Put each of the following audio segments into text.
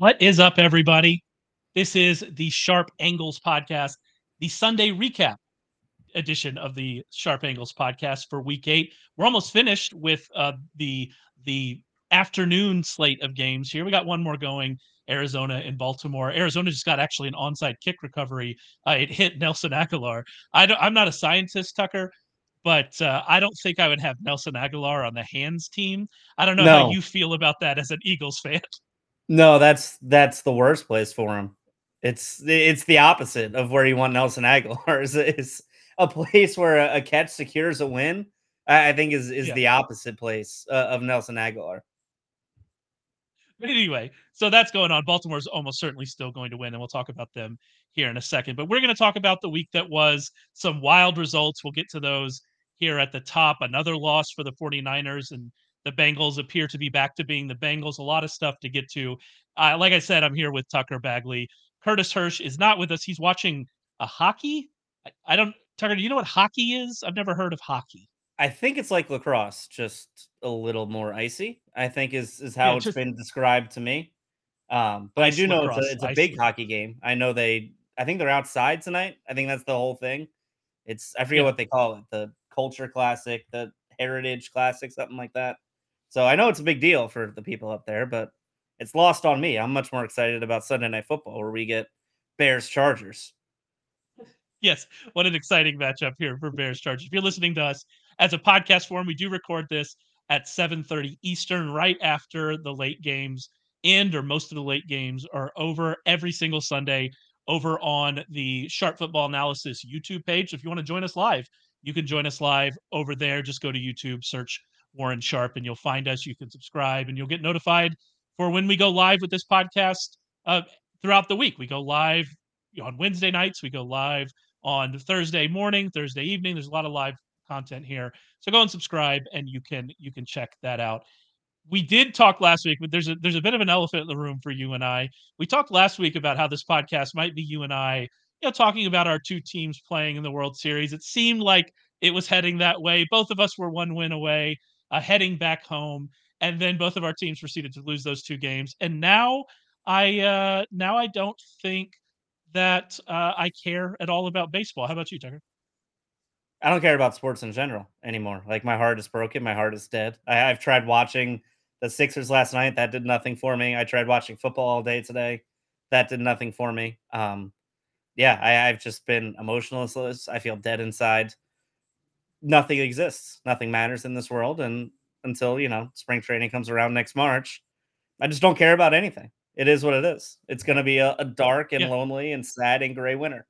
What is up, everybody? This is the Sharp Angles podcast, the Sunday recap edition of the Sharp Angles podcast for Week Eight. We're almost finished with uh, the the afternoon slate of games. Here we got one more going. Arizona and Baltimore. Arizona just got actually an onside kick recovery. Uh, it hit Nelson Agholor. I don't, I'm not a scientist, Tucker, but uh, I don't think I would have Nelson Agholor on the hands team. I don't know no. how you feel about that as an Eagles fan. No, that's that's the worst place for him. It's it's the opposite of where you want Nelson Agholor. Is is a place where a, a, catch secures a win. I, think is is yeah. the opposite place uh, of Nelson Agholor. But anyway, so that's going on. Baltimore's almost certainly still going to win, and we'll talk about them here in a second. But we're going to talk about the week that was, some wild results. We'll get to those here at the top. Another loss for the 49ers and the Bengals appear to be back to being the Bengals. A lot of stuff to get to. Uh, like I said, I'm here with Tucker Bagley. Curtis Hirsch is not with us. He's watching a hockey. I, I don't, Tucker, do you know what hockey is? I've never heard of hockey. I think it's like lacrosse, just a little more icy. I think is is how yeah, it's just, been described to me. Um, but I do know it's a, it's a big hockey game. I know they. I think they're outside tonight. I think that's the whole thing. It's I forget yeah. what they call it, the Culture Classic, the Heritage Classic, something like that. So I know it's a big deal for the people up there, but it's lost on me. I'm much more excited about Sunday Night Football, where we get Bears Chargers. Yes, what an exciting matchup here for Bears Chargers. If you're listening to us as a podcast form, we do record this at 7:30 Eastern, right after the late games end or most of the late games are over every single Sunday over on the Sharp Football Analysis YouTube page. If you want to join us live, you can join us live over there. Just go to YouTube, search Warren Sharp, and you'll find us. You can subscribe, and you'll get notified for when we go live with this podcast uh, throughout the week. We go live on Wednesday nights. We go live on Thursday morning, Thursday evening. There's a lot of live content here, so go and subscribe, and you can you can check that out. We did talk last week, but there's a there's a bit of an elephant in the room for you and I. We talked last week about how this podcast might be you and I, you know, talking about our two teams playing in the World Series. It seemed like it was heading that way. Both of us were one win away uh, heading back home, and then both of our teams proceeded to lose those two games. And now I uh, now I don't think that uh, I care at all about baseball. How about you, Tucker? I don't care about sports in general anymore. Like my heart is broken. My heart is dead. I, have tried watching the Sixers last night. That did nothing for me. I tried watching football all day today. That did nothing for me. Um, yeah, I, have just been emotionless. I feel dead inside nothing exists. Nothing matters in this world. And until, you know, spring training comes around next March, I just don't care about anything. It is what it is. It's going to be a, a dark and yeah. lonely and sad and gray winter.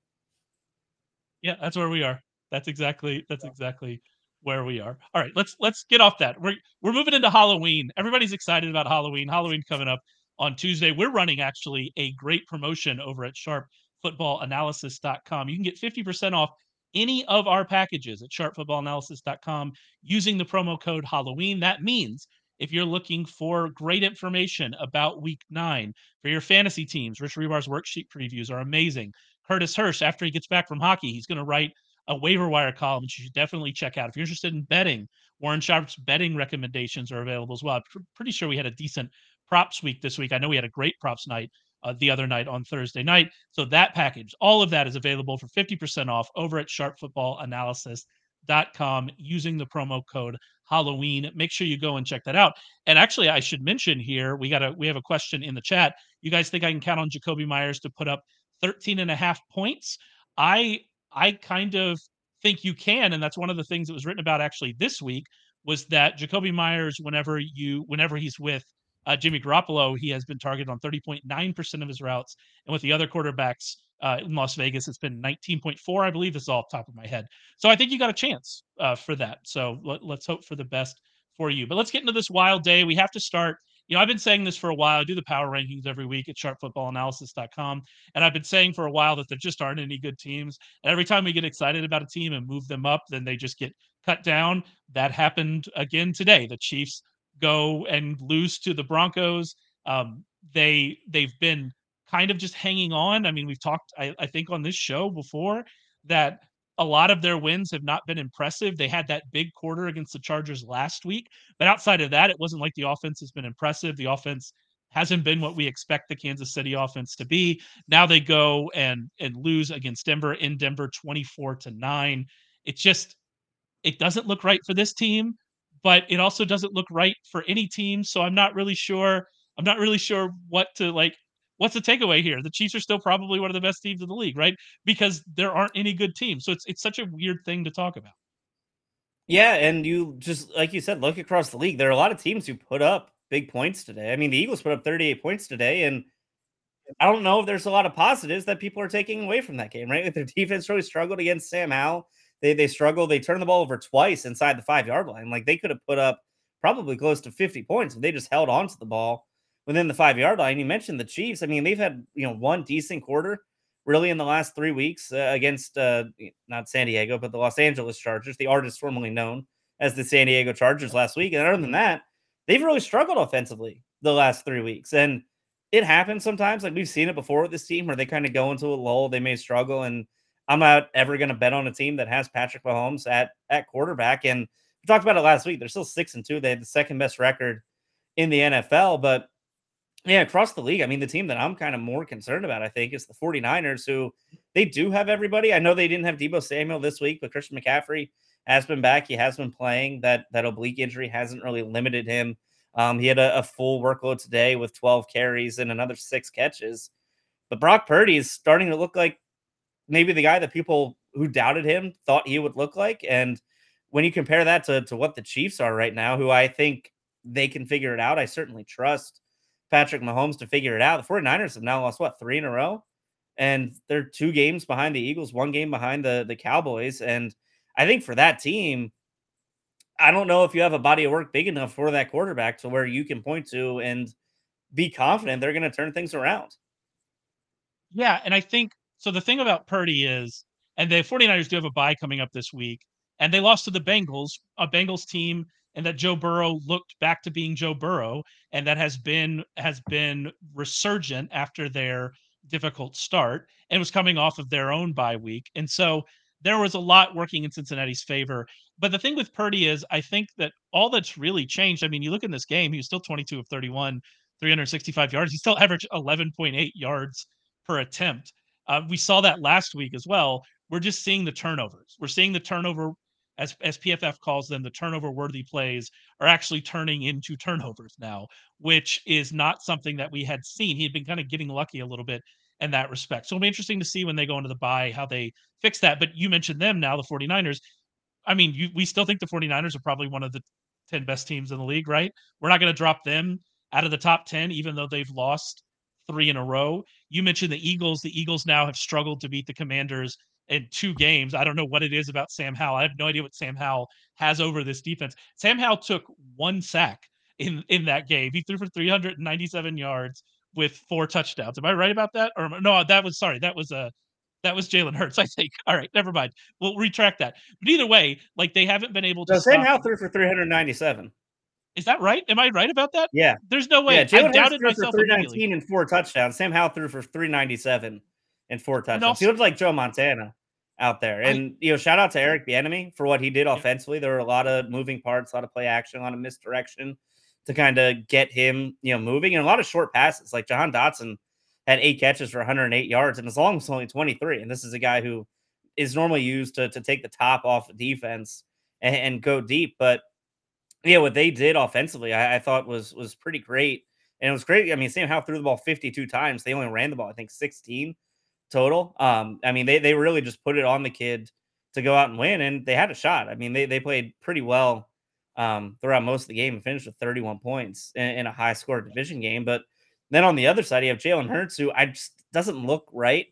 Yeah, that's where we are. That's exactly that's exactly where we are. All right, let's let's get off that. We're we're moving into Halloween. Everybody's excited about Halloween. Halloween coming up on Tuesday. We're running actually a great promotion over at sharpfootballanalysis.com. You can get 50% off any of our packages at sharpfootballanalysis.com using the promo code Halloween. That means if you're looking for great information about week nine for your fantasy teams, Rich Hribar's worksheet previews are amazing. Curtis Hirsch, after he gets back from hockey, he's going to write a waiver wire column, you should definitely check out. If you're interested in betting, Warren Sharp's betting recommendations are available as well. I'm pr- pretty sure we had a decent props week this week. I know we had a great props night uh, the other night on Thursday night. So that package, all of that is available for 50% off over at sharpfootballanalysis.com using the promo code Halloween. Make sure you go and check that out. And actually, I should mention here, we got a we have a question in the chat. You guys think I can count on Jakobi Meyers to put up 13 and a half points? I I kind of think you can, and that's one of the things that was written about actually this week was that Jakobi Meyers, whenever you whenever he's with uh, Jimmy Garoppolo, he has been targeted on 30.9% of his routes. And with the other quarterbacks uh, in Las Vegas, it's been 19.4, I believe. This is all top of my head. So I think you got a chance uh, for that. So let, let's hope for the best for you. But let's get into this wild day. We have to start. You know, I've been saying this for a while. I do the power rankings every week at sharpfootballanalysis.com. And I've been saying for a while that there just aren't any good teams. And every time we get excited about a team and move them up, then they just get cut down. That happened again today. The Chiefs go and lose to the Broncos. Um, they they've been kind of just hanging on. I mean, we've talked, I, I think, on this show before that a lot of their wins have not been impressive. They had that big quarter against the Chargers last week, but outside of that, it wasn't like the offense has been impressive. The offense hasn't been what we expect the Kansas City offense to be. Now they go and and lose against Denver in Denver 24 to 9. It just it doesn't look right for this team, but it also doesn't look right for any team, so I'm not really sure I'm not really sure what to like what's the takeaway here? The Chiefs are still probably one of the best teams in the league, right? Because there aren't any good teams. So it's it's such a weird thing to talk about. Yeah, and you just like you said, look across the league. There are a lot of teams who put up big points today. I mean, the Eagles put up 38 points today, and I don't know if there's a lot of positives that people are taking away from that game, right? If their defense really struggled against Sam Howell. They they struggled. They turn the ball over twice inside the five yard line. Like they could have put up probably close to 50 points if they just held on to the ball within the five yard line. You mentioned the Chiefs. I mean, they've had you know one decent quarter really in the last three weeks uh, against uh, not San Diego, but the Los Angeles Chargers, the artist formerly known as the San Diego Chargers last week. And other than that, they've really struggled offensively the last three weeks. And it happens sometimes. Like we've seen it before with this team where they kind of go into a lull, they may struggle. And I'm not ever going to bet on a team that has Patrick Mahomes at at quarterback. And we talked about it last week. They're still six and two. They had the second best record in the NFL. But yeah, across the league, I mean, the team that I'm kind of more concerned about, I think, is the 49ers, who they do have everybody. I know they didn't have Deebo Samuel this week, but Christian McCaffrey has been back. He has been playing. That that oblique injury hasn't really limited him. Um, he had a, a, full workload today with 12 carries and another six catches. But Brock Purdy is starting to look like maybe the guy that people who doubted him thought he would look like. And when you compare that to, to what the Chiefs are right now, who I think they can figure it out, I certainly trust Patrick Mahomes to figure it out. The 49ers have now lost what three in a row, and they're two games behind the Eagles, one game behind the, the Cowboys. And I think for that team, I don't know if you have a body of work big enough for that quarterback to where you can point to and be confident they're going to turn things around. Yeah. And I think so. The thing about Purdy is, and the 49ers do have a bye coming up this week, and they lost to the Bengals, a Bengals team, and that Joe Burrow looked back to being Joe Burrow, and that has been has been resurgent after their difficult start and was coming off of their own bye week. And so there was a lot working in Cincinnati's favor. But the thing with Purdy is, I think that all that's really changed. I mean, you look in this game, he was still 22 of 31, 365 yards. He still averaged 11.8 yards per attempt. Uh, we saw that last week as well. We're just seeing the turnovers. We're seeing the turnover, as, as PFF calls them, the turnover worthy plays are actually turning into turnovers now, which is not something that we had seen. He had been kind of getting lucky a little bit in that respect. So it'll be interesting to see when they go into the bye how they fix that. But you mentioned them now, the 49ers. I mean, you, we still think the 49ers are probably one of the 10 best teams in the league, right? We're not going to drop them out of the top 10, even though they've lost three in a row. You mentioned the Eagles. The Eagles now have struggled to beat the Commanders in two games. I don't know what it is about Sam Howell. I have no idea what Sam Howell has over this defense. Sam Howell took one sack in in that game. He threw for 397 yards with four touchdowns. Am I right about that? Or no, that was sorry, that was a uh, that was Jalen Hurts, I think. All right, never mind. We'll retract that. But either way, like they haven't been able to. Sam Howell threw for 397. Is that right? Am I right about that? Yeah. There's no way. Yeah, Jalen Hurts threw for 319 and four touchdowns. Sam Howell threw for 397 and four touchdowns. And also, he looked like Joe Montana out there. And I, you know, shout out to Eric Bieniemy for what he did offensively. There were a lot of moving parts, a lot of play action, a lot of misdirection to kind of get him, you know, moving and a lot of short passes. Like Jahan Dotson had eight catches for 108 yards, and as long as only 23. And this is a guy who is normally used to, to take the top off the defense and, and go deep. But yeah, what they did offensively, I, I, thought was was pretty great. And it was great. I mean, Sam Howell threw the ball 52 times. They only ran the ball, I think, 16 total. Um, I mean, they they really just put it on the kid to go out and win, and they had a shot. I mean, they they played pretty well um, throughout most of the game and finished with 31 points in, in a high score division game. But then on the other side, you have Jalen Hurts, who I just doesn't look right.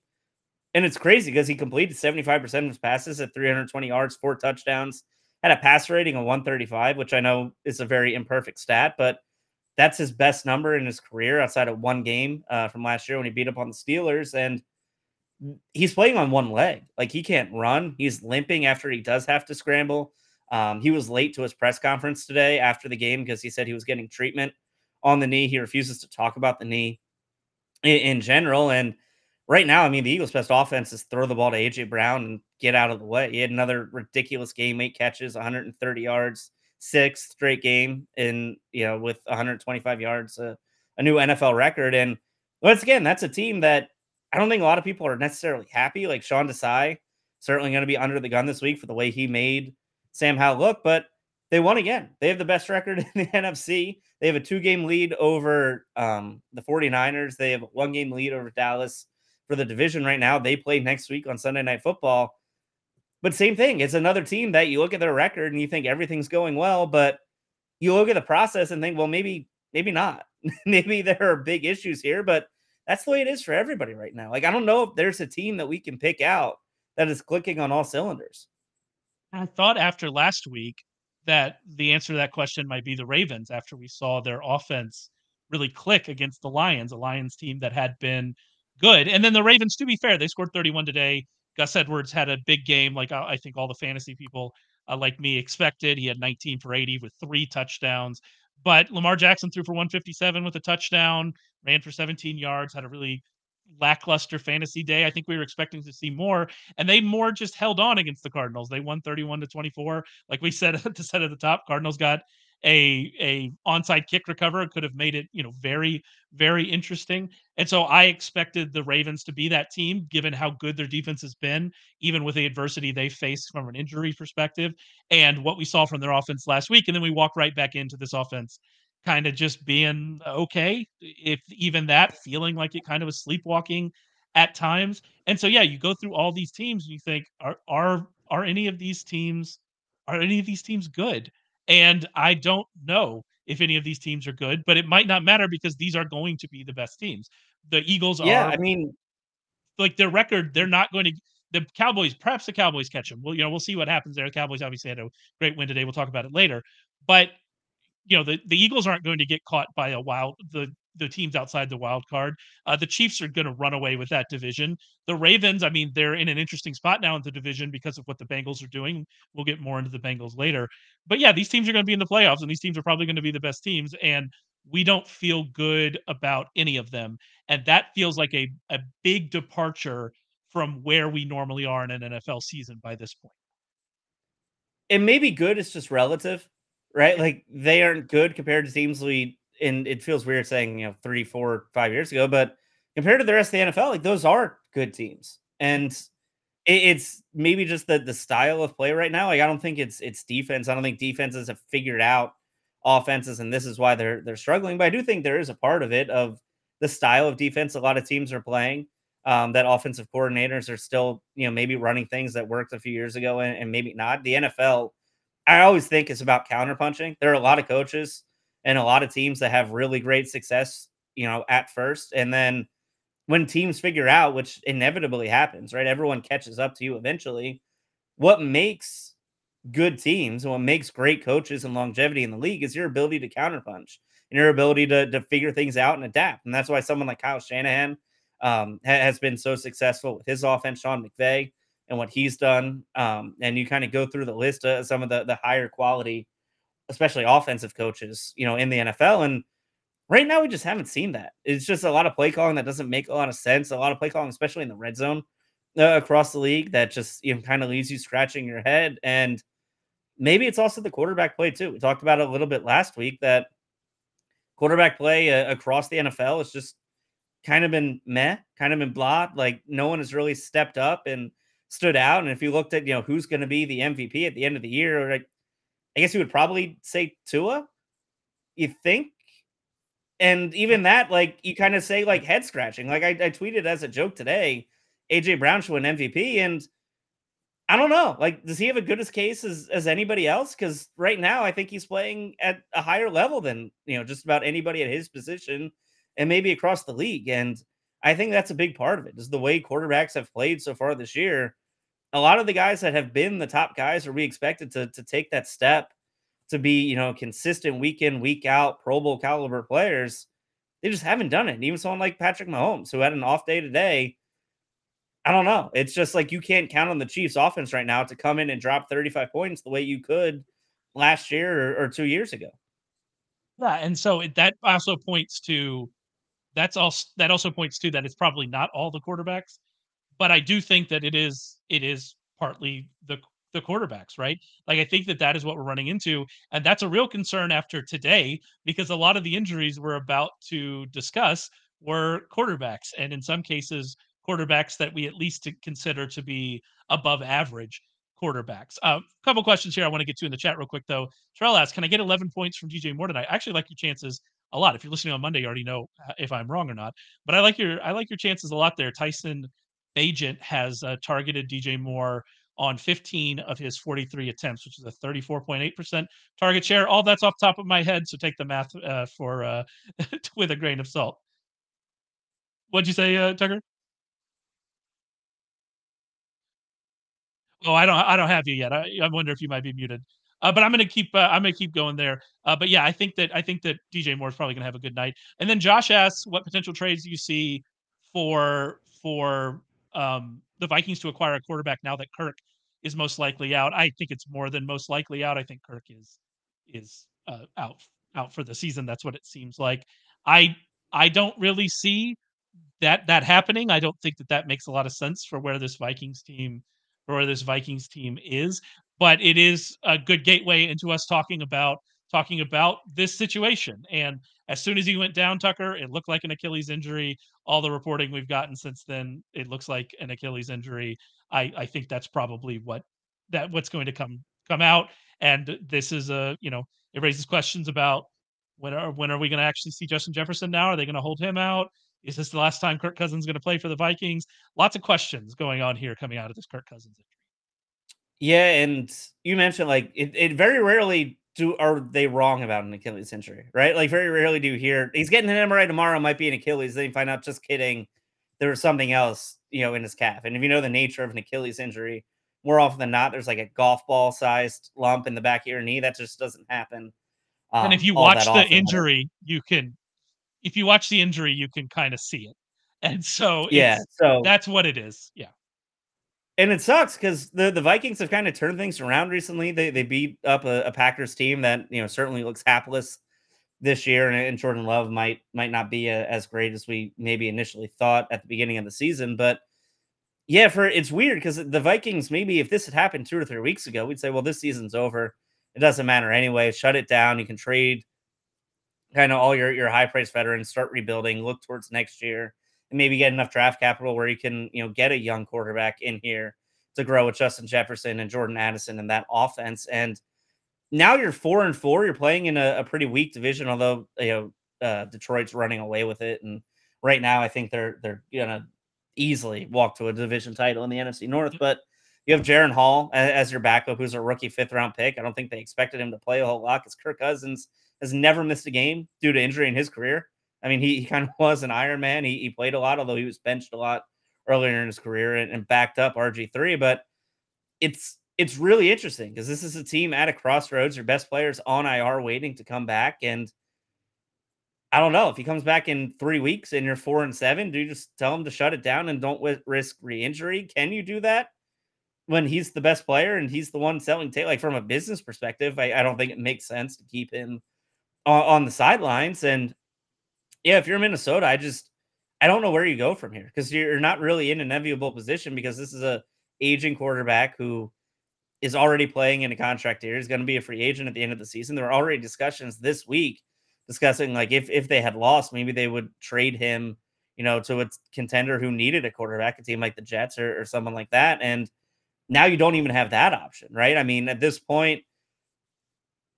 And it's crazy because he completed 75% of his passes at 320 yards, four touchdowns, had a pass rating of 135, which I know is a very imperfect stat, but that's his best number in his career outside of one game uh, from last year when he beat up on the Steelers. And he's playing on one leg. Like he can't run. He's limping after he does have to scramble. Um, he was late to his press conference today after the game because he said he was getting treatment on the knee. He refuses to talk about the knee in, in, general. And right now, I mean, the Eagles' best offense is throw the ball to AJ Brown and get out of the way. He had another ridiculous game, eight catches, 130 yards, sixth straight game in you know with 125 yards a, a new NFL record. And once again, that's a team that I don't think a lot of people are necessarily happy. Like Sean Desai, certainly going to be under the gun this week for the way he made Sam Howell look, but they won again. They have the best record in the NFC. They have a two game lead over um, the 49ers. They have one game lead over Dallas for the division right now. They play next week on Sunday Night Football. But same thing. It's another team that you look at their record and you think everything's going well, but you look at the process and think, well, maybe, maybe not. maybe there are big issues here, but that's the way it is for everybody right now. Like, I don't know if there's a team that we can pick out that is clicking on all cylinders. I thought after last week that the answer to that question might be the Ravens after we saw their offense really click against the Lions, a Lions team that had been good. And then the Ravens, to be fair, they scored 31 today. Gus Edwards had a big game, like I think all the fantasy people uh, like me expected. He had 19 for 80 with three touchdowns. But Lamar Jackson threw for 157 with a touchdown, ran for 17 yards, had a really lackluster fantasy day. I think we were expecting to see more, and they more just held on against the Cardinals. They won 31 to 24. Like we said at the set at the top, Cardinals got a a onside kick recover could have made it you know very very interesting. And so i expected the ravens to be that team given how good their defense has been even with the adversity they faced from an injury perspective and what we saw from their offense last week and then we walk right back into this offense kind of just being okay if even that feeling like it kind of was sleepwalking at times. And so yeah you go through all these teams and you think are are are any of these teams are any of these teams good and I don't know if any of these teams are good, but it might not matter because these are going to be the best teams. The Eagles yeah, are. I mean, like their record, they're mm. not going to. The Cowboys, perhaps the Cowboys catch them. Well, you know, we'll see what happens there. The Cowboys obviously had a great win today. We'll talk about it later. But you know, the, the Eagles aren't going to get caught by a wild the the teams outside the wild card. Uh, the Chiefs are going to run away with that division. The Ravens, I mean, they're in an interesting spot now in the division because of what the Bengals are doing. We'll get more into the Bengals later. But yeah, these teams are going to be in the playoffs, and these teams are probably going to be the best teams. And we don't feel good about any of them. And that feels like a, a big departure from where we normally are in an NFL season by this point. It may be good, it's just relative, right? Like they aren't good compared to teams we and it feels weird saying, you know, three, four, five years ago, but compared to the rest of the NFL, like those are good teams. And it, it's maybe just the the style of play right now. Like I don't think it's it's defense. I don't think defenses have figured out offenses, and this is why they're they're struggling. But I do think there is a part of it of the style of defense a lot of teams are playing. Um, that offensive coordinators are still, you know, maybe running things that worked a few years ago and, and maybe not. The NFL, I always think is about counterpunching. There are a lot of coaches and a lot of teams that have really great success, you know, at first. And then when teams figure out, which inevitably happens, right? Everyone catches up to you eventually. What makes good teams and what makes great coaches and longevity in the league is your ability to counterpunch and your ability to, to figure things out and adapt. And that's why someone like Kyle Shanahan um, ha- has been so successful with his offense, Sean McVay, and what he's done. Um, and you kind of go through the list of some of the, the higher quality especially offensive coaches, you know, in the NFL. And right now, we just haven't seen that. It's just a lot of play calling that doesn't make a lot of sense. A lot of play calling, especially in the red zone uh, across the league, that just you know kind of leaves you scratching your head. And maybe it's also the quarterback play too. We talked about it a little bit last week that quarterback play uh, across the NFL has just kind of been meh, kind of been blah. Like no one has really stepped up and stood out. And if you looked at you know who's going to be the MVP at the end of the year, like I guess you would probably say Tua. You think? And even that, like you kind of say, like head scratching. Like I, I tweeted as a joke today, AJ Brown should win MVP, and I don't know. Like, does he have a good as case as, as anybody else? Because right now, I think he's playing at a higher level than you know just about anybody at his position, and maybe across the league. And I think that's a big part of it. Is the way quarterbacks have played so far this year a lot of the guys that have been the top guys are we expected to to take that step to be you know consistent week in week out Pro Bowl caliber players. They just haven't done it. And even someone like Patrick Mahomes, who had an off day today, I don't know. It's just like you can't count on the Chiefs offense right now to come in and drop 35 points the way you could last year or, or two years ago. Yeah, and so it, that also points to that's also that also points to that it's probably not all the quarterbacks but I do think that it is it is partly the the quarterbacks, right? Like I think that that is what we're running into, and that's a real concern after today because a lot of the injuries we're about to discuss were quarterbacks, and in some cases, quarterbacks that we at least consider to be above average quarterbacks. A uh, couple questions here I want to get to in the chat real quick though. Terrell asks, "Can I get 11 points from DJ Moore tonight?" I actually like your chances a lot. If you're listening on Monday, you already know uh, if I'm wrong or not. But I like your I like your chances a lot there. Tyson Bagent has uh, targeted DJ Moore on 15 of his 43 attempts, which is a 34.8% target share. All that's off top of my head, so take the math uh, for uh, with a grain of salt. What'd you say, uh, Tucker? Oh, I don't I don't have you yet. I, I wonder if you might be muted. Uh, but I'm gonna keep uh, I'm gonna keep going there. Uh, but yeah, I think that I think that DJ Moore is probably gonna have a good night. And then Josh asks, what potential trades do you see for for um, the Vikings to acquire a quarterback now that Kirk is most likely out? I think it's more than most likely out. I think Kirk is is uh, out out for the season. That's what it seems like. I I don't really see that that happening. I don't think that that makes a lot of sense for where this Vikings team or where this Vikings team is but it is a good gateway into us talking about talking about this situation. And as soon as he went down, Tucker, it looked like an Achilles injury. All the reporting we've gotten since then, it looks like an Achilles injury. I, I think that's probably what that what's going to come come out. And this is a you know it raises questions about when are when are we going to actually see Justin Jefferson now? Are they going to hold him out? Is this the last time Kirk Cousins going to play for the Vikings? Lots of questions going on here coming out of this Kirk Cousins injury. Yeah, and you mentioned like it, it very rarely do are they wrong about an Achilles injury, right? Like very rarely do you hear he's getting an MRI tomorrow, might be an Achilles. Then you find out just kidding, there was something else, you know, in his calf. And if you know the nature of an Achilles injury, more often than not, there's like a golf ball sized lump in the back of your knee. That just doesn't happen. Um, and if um, you watch the injury, you can if you watch the injury, you can kind of see it. And so yeah, so that's what it is. Yeah and it sucks because the, the Vikings have kind of turned things around recently. They they beat up a, a, Packers team that you know certainly looks hapless this year, and, and Jordan Love might might not be a, as great as we maybe initially thought at the beginning of the season. But yeah, for it's weird because the Vikings maybe if this had happened two or three weeks ago, we'd say, well, this season's over. It doesn't matter anyway. Shut it down. You can trade kind of all your your high priced veterans, start rebuilding, look towards next year maybe get enough draft capital where you can, you know, get a young quarterback in here to grow with Justin Jefferson and Jordan Addison and that offense. And now you're four and four. You're playing in a, a pretty weak division, although you know uh, Detroit's running away with it. And right now, I think they're they're gonna easily walk to a division title in the NFC North. But you have Jaren Hall as, as your backup, who's a rookie fifth round pick. I don't think they expected him to play a whole lot because Kirk Cousins has never missed a game due to injury in his career. I mean, he, he kind of was an Iron Man. He, he played a lot, although he was benched a lot earlier in his career and, and backed up RG3. But it's it's really interesting because this is a team at a crossroads. Your best players on IR waiting to come back. And I don't know if he comes back in three weeks and you're four and seven, do you just tell him to shut it down and don't w- risk re injury? Can you do that when he's the best player and he's the one selling tape? Like from a business perspective, I, I don't think it makes sense to keep him on, on the sidelines. And yeah, if you're Minnesota, I just I don't know where you go from here because you're not really in an enviable position because this is a aging quarterback who is already playing in a contract year. He's going to be a free agent at the end of the season. There were already discussions this week discussing like if if they had lost, maybe they would trade him, you know, to a contender who needed a quarterback, a team like the Jets or, or someone like that. And now you don't even have that option, right? I mean, at this point,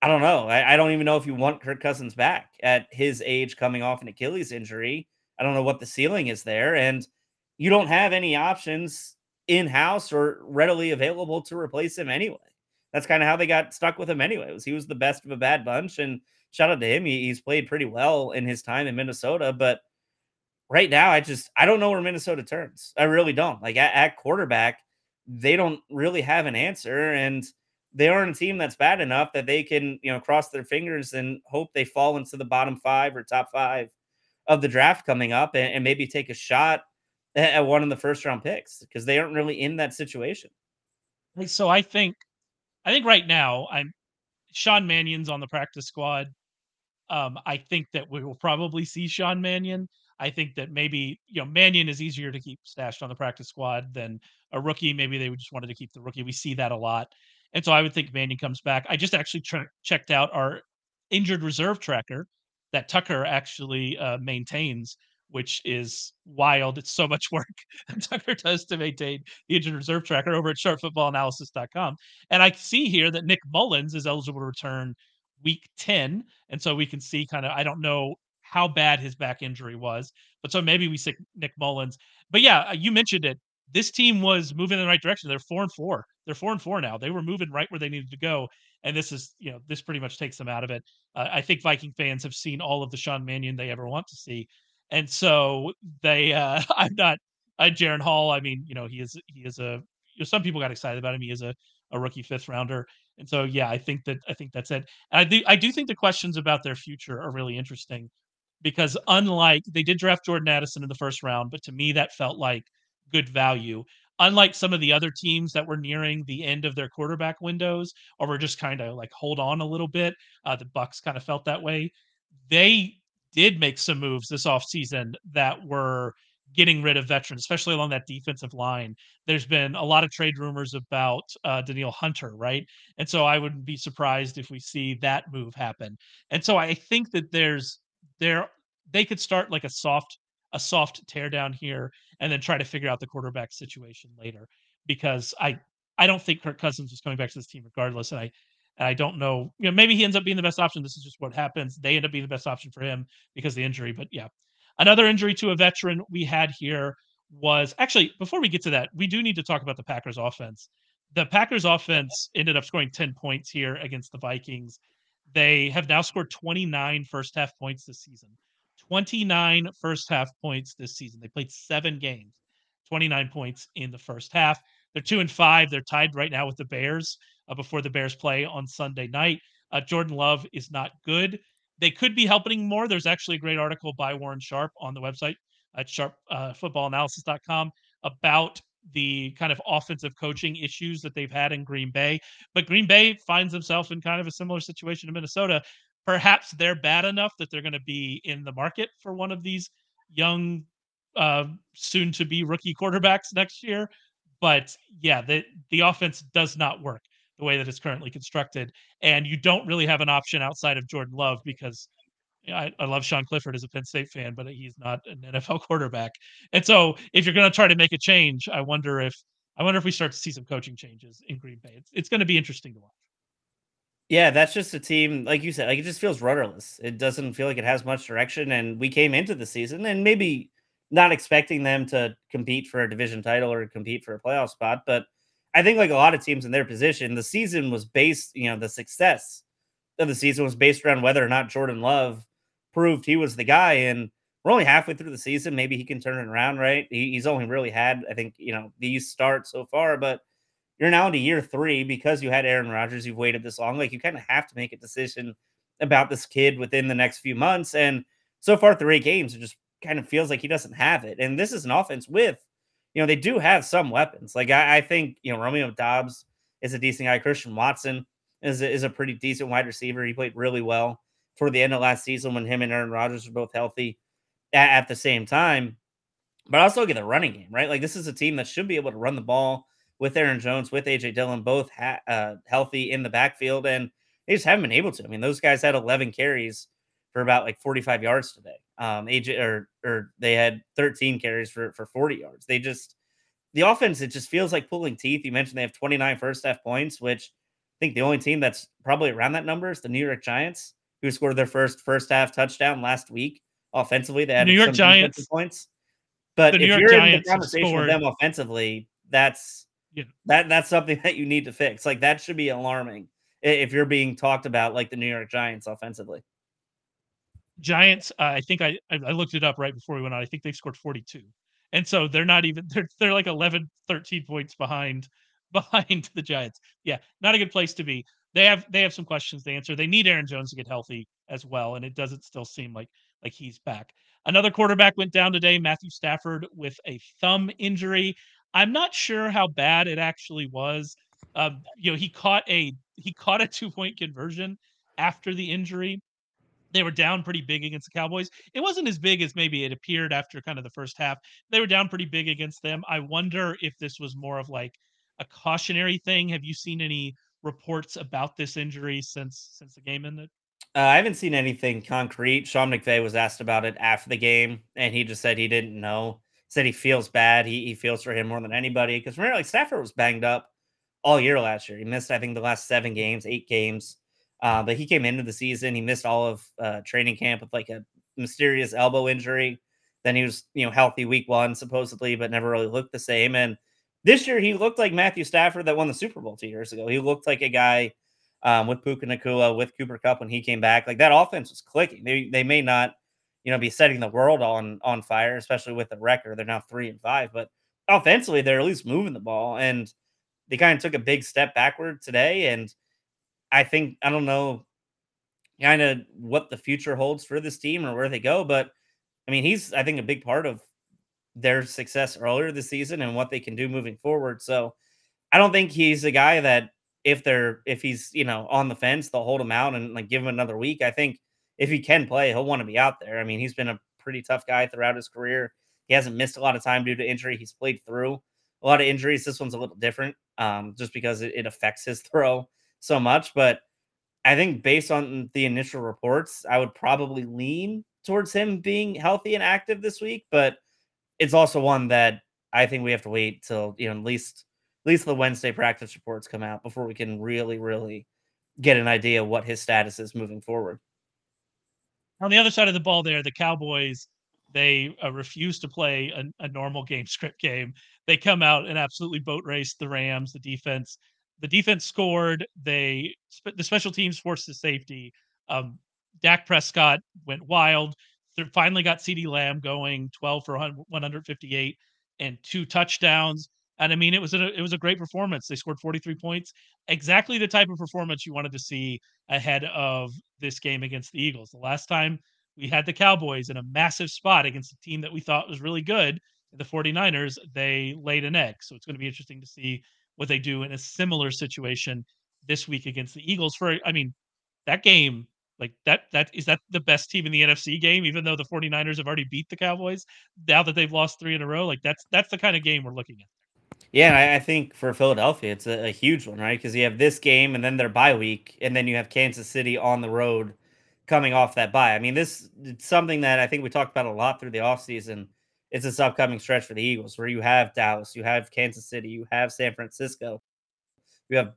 I don't know. I, I, don't even know if you want Kirk Cousins back at his age coming off an Achilles injury. I don't know what the ceiling is there. And you don't have any options in house or readily available to replace him anyway. That's kind of how they got stuck with him anyway. Was he was the best of a bad bunch. And shout out to him. He, he's played pretty well in his time in Minnesota. But right now, I just I don't know where Minnesota turns. I really don't. Like at, at quarterback, they don't really have an answer. And they aren't a team that's bad enough that they can, you know, cross their fingers and hope they fall into the bottom five or top five of the draft coming up and, and maybe take a shot at, one of the first round picks because they aren't really in that situation. So I think, I think right now I'm Sean Mannion's on the practice squad. Um, I think that we will probably see Sean Mannion. I think that maybe you know Mannion is easier to keep stashed on the practice squad than a rookie. Maybe they just wanted to keep the rookie. We see that a lot, and so I would think Mannion comes back. I just actually checked out our injured reserve tracker that Tucker actually uh, maintains, which is wild. It's so much work Tucker does to maintain the injured reserve tracker over at sharpfootballanalysis.com. And I see here that Nick Mullens is eligible to return week 10. And so we can see kind of, I don't know how bad his back injury was, but so maybe we see Nick Mullens. But yeah, uh, you mentioned it. This team was moving in the right direction. They're four and four. They're four and four now. They were moving right where they needed to go. And this is, you know, this pretty much takes them out of it. Uh, I think Viking fans have seen all of the Sean Mannion they ever want to see. And so they, uh, I'm not, uh, Jaren Hall. I mean, you know, he is, he is a, you know, some people got excited about him. He is a, a rookie fifth rounder. And so, yeah, I think that I think that's it. And I do I do think the questions about their future are really interesting because unlike they did draft Jordan Addison in the first round, but to me that felt like good value. Unlike some of the other teams that were nearing the end of their quarterback windows, or were just kind of like hold on a little bit, uh, the Bucs kind of felt that way. They did make some moves this offseason that were getting rid of veterans, especially along that defensive line. There's been a lot of trade rumors about uh, Danielle Hunter, right? And so I wouldn't be surprised if we see that move happen. And so I think that there's there they could start like a soft a soft teardown here and then try to figure out the quarterback situation later because I I don't think Kirk Cousins was coming back to this team regardless and I and I don't know, you know, maybe he ends up being the best option. This is just what happens. They end up being the best option for him because the injury. But yeah, Another injury to a veteran we had here was actually before we get to that, we do need to talk about the Packers offense. The Packers offense ended up scoring 10 points here against the Vikings. They have now scored 29 first half points this season. 29 first half points this season. They played seven games, 29 points in the first half. They're two and five. They're tied right now with the Bears uh, before the Bears play on Sunday night. Uh, Jordan Love is not good. They could be helping more. There's actually a great article by Warren Sharp on the website at sharpfootballanalysis.com uh, about the kind of offensive coaching issues that they've had in Green Bay. But Green Bay finds themselves in kind of a similar situation to Minnesota. Perhaps they're bad enough that they're going to be in the market for one of these young, uh, soon to be rookie quarterbacks next year. But yeah, the the offense does not work the way that it's currently constructed. And you don't really have an option outside of Jordan Love because I, I, love Sean Clifford as a Penn State fan, but he's not an NFL quarterback. And so if you're going to try to make a change, I wonder if I wonder if we start to see some coaching changes in Green Bay. It's, it's going to be interesting to watch. Yeah, that's just a team, like you said, like it just feels rudderless. It doesn't feel like it has much direction. And we came into the season and maybe not expecting them to compete for a division title or compete for a playoff spot, but I think like a lot of teams in their position, the season was based, you know, the success of the season was based around whether or not Jordan Love proved he was the guy. And we're only halfway through the season. Maybe he can turn it around, right? He, he's only really had, I think, you know, these starts so far, but you're now into year three because you had Aaron Rodgers. You've waited this long. Like you kind of have to make a decision about this kid within the next few months. And so far, three games, it just kind of feels like he doesn't have it. And this is an offense with you know, they do have some weapons. Like I, I think, you know, Romeo Doubs is a decent guy. Christian Watson is a, is a pretty decent wide receiver. He played really well for the end of last season when him and Aaron Rodgers were both healthy at, at the same time. But also get the running game, right? Like this is a team that should be able to run the ball with Aaron Jones, with AJ Dillon, both ha- uh, healthy in the backfield, and they just haven't been able to. I mean, those guys had 11 carries for about like 45 yards today. Um, AJ or or they had 13 carries for for 40 yards. They just the offense it just feels like pulling teeth. You mentioned they have 29 first half points, which I think the only team that's probably around that number is the New York Giants, who scored their first first half touchdown last week. Offensively, they had New York Giants points. But if you're Giants in the conversation with them offensively, that's yeah. that that's something that you need to fix. Like that should be alarming if you're being talked about like the New York Giants offensively. Giants, uh, I think I I looked it up right before we went on. I think they've scored 42. And so they're not even they're they're like 11 13 points behind behind the Giants. Yeah, not a good place to be. They have they have some questions to answer. They need Aaron Jones to get healthy as well and it doesn't still seem like like he's back. Another quarterback went down today, Matthew Stafford with a thumb injury. I'm not sure how bad it actually was. Um, you know, he caught a he caught a two-point conversion after the injury They were down pretty big against the Cowboys. It wasn't as big as maybe it appeared after kind of the first half. They were down pretty big against them. I wonder if this was more of like a cautionary thing. Have you seen any reports about this injury since since the game ended? Uh, I haven't seen anything concrete. Sean McVay was asked about it after the game, and he just said he didn't know. Said he feels bad. He, he feels for him more than anybody. Because remember, like Stafford was banged up all year last year. He missed, I think, the last seven games, eight games. Uh, but he came into the season. He missed all of uh, training camp with like a mysterious elbow injury. Then he was, you know, healthy week one supposedly, but never really looked the same. And this year he looked like Matthew Stafford that won the Super Bowl two years ago. He looked like a guy um, with Puka Nacua, with Cooper Kupp when he came back. Like that offense was clicking. They they may not, you know, be setting the world on on fire, especially with the record. They're now three and five, but offensively they're at least moving the ball. And they kind of took a big step backward today. And I think I don't know kind of what the future holds for this team or where they go, but I mean, he's I think a big part of their success earlier this season and what they can do moving forward. So I don't think he's a guy that if they're if he's you know on the fence, they'll hold him out and like give him another week. I think if he can play, he'll want to be out there. I mean, he's been a pretty tough guy throughout his career. He hasn't missed a lot of time due to injury. He's played through a lot of injuries. This one's a little different, um, just because it, it affects his throw so much. But I think based on the initial reports, I would probably lean towards him being healthy and active this week. But it's also one that I think we have to wait till you know at least at least the Wednesday practice reports come out before we can really, really get an idea what his status is moving forward. On the other side of the ball, there, the Cowboys they uh, refuse to play a, a, normal game script game. They come out and absolutely boat race the Rams. The defense, the defense scored. They the special teams forced the safety. Um, Dak Prescott went wild. They finally got CeeDee Lamb going, 12 for 158 and two touchdowns. And I mean, it was a it was a great performance. They scored 43 points, exactly the type of performance you wanted to see ahead of this game against the Eagles. The last time we had the Cowboys in a massive spot against a team that we thought was really good, the 49ers, they laid an egg. So it's going to be interesting to see what they do in a similar situation this week against the Eagles. For I mean, that game, like that, that is that the best team in the NFC game, even though the 49ers have already beat the Cowboys now that they've lost three in a row. Like that's that's the kind of game we're looking at. Yeah, I, think for Philadelphia, it's a, a huge one, right? Because you have this game and then their bye week, and then you have Kansas City on the road coming off that bye. I mean, this it's something that I think we talked about a lot through the offseason. It's this upcoming stretch for the Eagles where you have Dallas, you have Kansas City, you have San Francisco, you have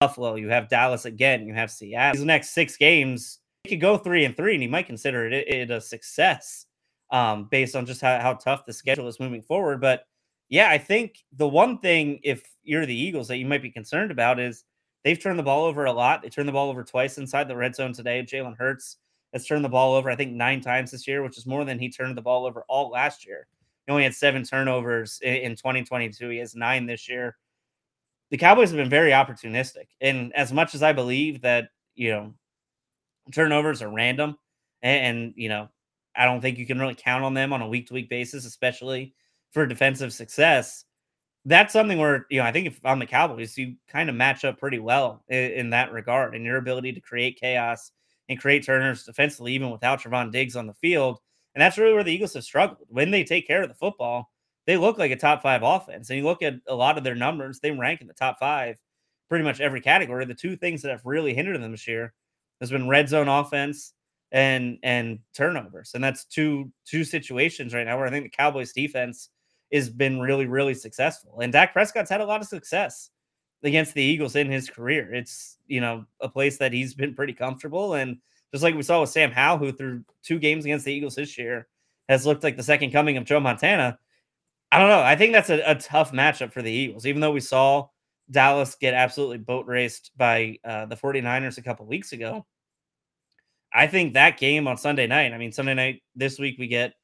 Buffalo, you have Dallas again, you have Seattle. These next six games, he could go three and three, and he might consider it, it a success um, based on just how, how tough the schedule is moving forward. But yeah, I think the one thing, if you're the Eagles, that you might be concerned about is they've turned the ball over a lot. They turned the ball over twice inside the red zone today. Jalen Hurts has turned the ball over, I think, nine times this year, which is more than he turned the ball over all last year. He only had seven turnovers in 2022. He has nine this year. The Cowboys have been very opportunistic. And as much as I believe that, you know, turnovers are random and, and you know, I don't think you can really count on them on a week to week basis, especially for defensive success. That's something where, you know, I think if on the Cowboys, you kind of match up pretty well in, in that regard and your ability to create chaos and create turners defensively, even without Trevon Diggs on the field. And that's really where the Eagles have struggled. When they take care of the football, they look like a top five offense. And you look at a lot of their numbers, they rank in the top five pretty much every category. The two things that have really hindered them this year has been red zone offense and and turnovers. And that's two two situations right now where I think the Cowboys defense has been really, really successful. And Dak Prescott's had a lot of success against the Eagles in his career. It's, you know, a place that he's been pretty comfortable. And just like we saw with Sam Howell, who threw two games against the Eagles this year has looked like the second coming of Joe Montana. I don't know. I think that's a, a tough matchup for the Eagles, even though we saw Dallas get absolutely boat raced by uh, the 49ers a couple weeks ago. I think that game on Sunday night, I mean, Sunday night this week, we get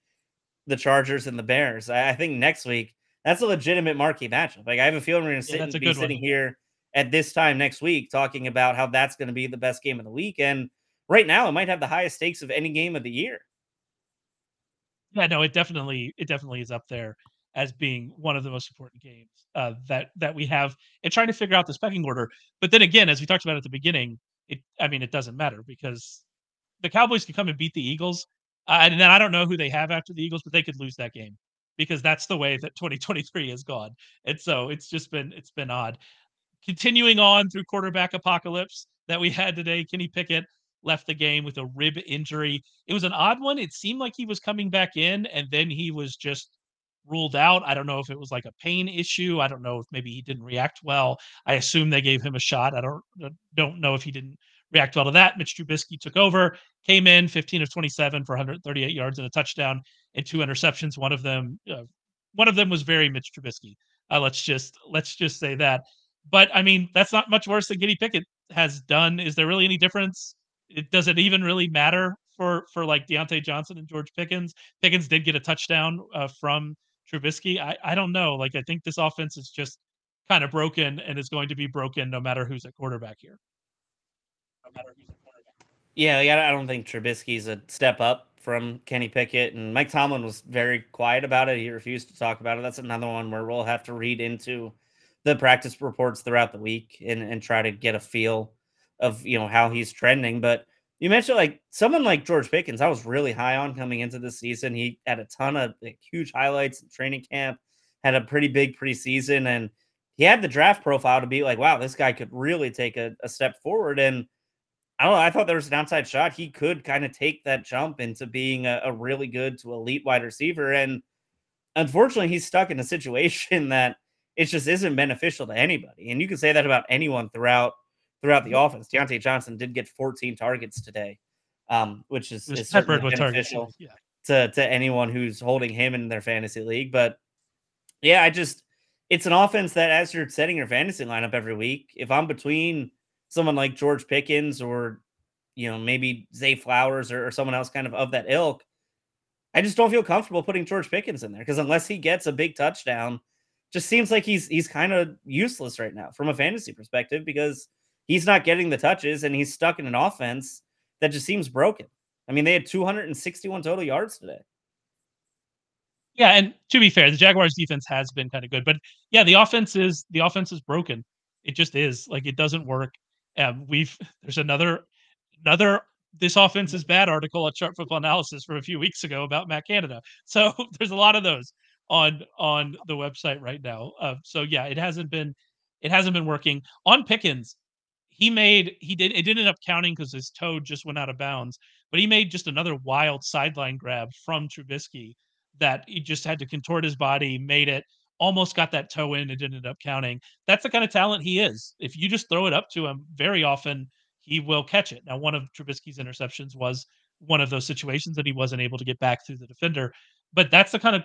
the Chargers and the Bears. I, I think next week that's a legitimate marquee matchup. Like I have a feeling we're going to yeah, and be sitting here at this time next week talking about how that's going to be the best game of the week. And right now, it might have the highest stakes of any game of the year. Yeah, no, it definitely it definitely is up there as being one of the most important games uh, that that we have and trying to figure out the specking order. But then again, as we talked about at the beginning, it I mean it doesn't matter because the Cowboys can come and beat the Eagles, uh, and then I don't know who they have after the Eagles, but they could lose that game because that's the way that 2023 has gone. And so it's just been it's been odd. Continuing on through quarterback apocalypse that we had today, Kenny Pickett left the game with a rib injury. It was an odd one. It seemed like he was coming back in and then he was just ruled out. I don't know if it was like a pain issue. I don't know if maybe he didn't react well. I assume they gave him a shot. I don't don't know if he didn't react well to that. Mitch Trubisky took over, came in 15 of 27 for 138 yards and a touchdown and two interceptions. One of them, uh, one of them was very Mitch Trubisky. Uh, let's just let's just say that. But I mean, that's not much worse than Kenny Pickett has done. Is there really any difference? It, does it even really matter for for like Diontae Johnson and George Pickens? Pickens did get a touchdown uh, from Trubisky. I I don't know. Like I think this offense is just kind of broken and is going to be broken no matter who's at quarterback here. No matter who's at quarterback. Yeah, yeah. I don't think Trubisky's a step up from Kenny Pickett, and Mike Tomlin was very quiet about it. He refused to talk about it. That's another one where we'll have to read into the practice reports throughout the week and, and try to get a feel of you know how he's trending. But you mentioned like someone like George Pickens, I was really high on coming into the season. He had a ton of like, huge highlights in training camp, had a pretty big preseason, and he had the draft profile to be like, wow, this guy could really take a, a step forward. And I don't know. I thought there was an outside shot. He could kind of take that jump into being a, a, really good to elite wide receiver. And unfortunately, he's stuck in a situation that it just isn't beneficial to anybody. And you can say that about anyone throughout throughout the offense. Diontae Johnson did get 14 targets today, um, which is, is certainly beneficial yeah. to, to anyone who's holding him in their fantasy league. But yeah, I just it's an offense that as you're setting your fantasy lineup every week, if I'm between someone like George Pickens or you know maybe Zay Flowers or, or someone else kind of of that ilk, I just don't feel comfortable putting George Pickens in there because unless he gets a big touchdown, just seems like he's he's kind of useless right now from a fantasy perspective because he's not getting the touches and he's stuck in an offense that just seems broken. I mean, they had 261 total yards today. Yeah, and to be fair, the Jaguars defense has been kind of good, but yeah, the offense is the offense is broken. It just is like it doesn't work. Um, we've there's another another this offense is bad article at Sharp Football Analysis from a few weeks ago about Matt Canada. So there's a lot of those on on the website right now. Uh, so yeah, it hasn't been it hasn't been working on Pickens. He made he did it didn't end up counting because his toe just went out of bounds, but he made just another wild sideline grab from Trubisky that he just had to contort his body, made it almost got that toe in and didn't end up counting. That's the kind of talent he is. If you just throw it up to him, very often he will catch it. Now, one of Trubisky's interceptions was one of those situations that he wasn't able to get back through the defender. But that's the kind of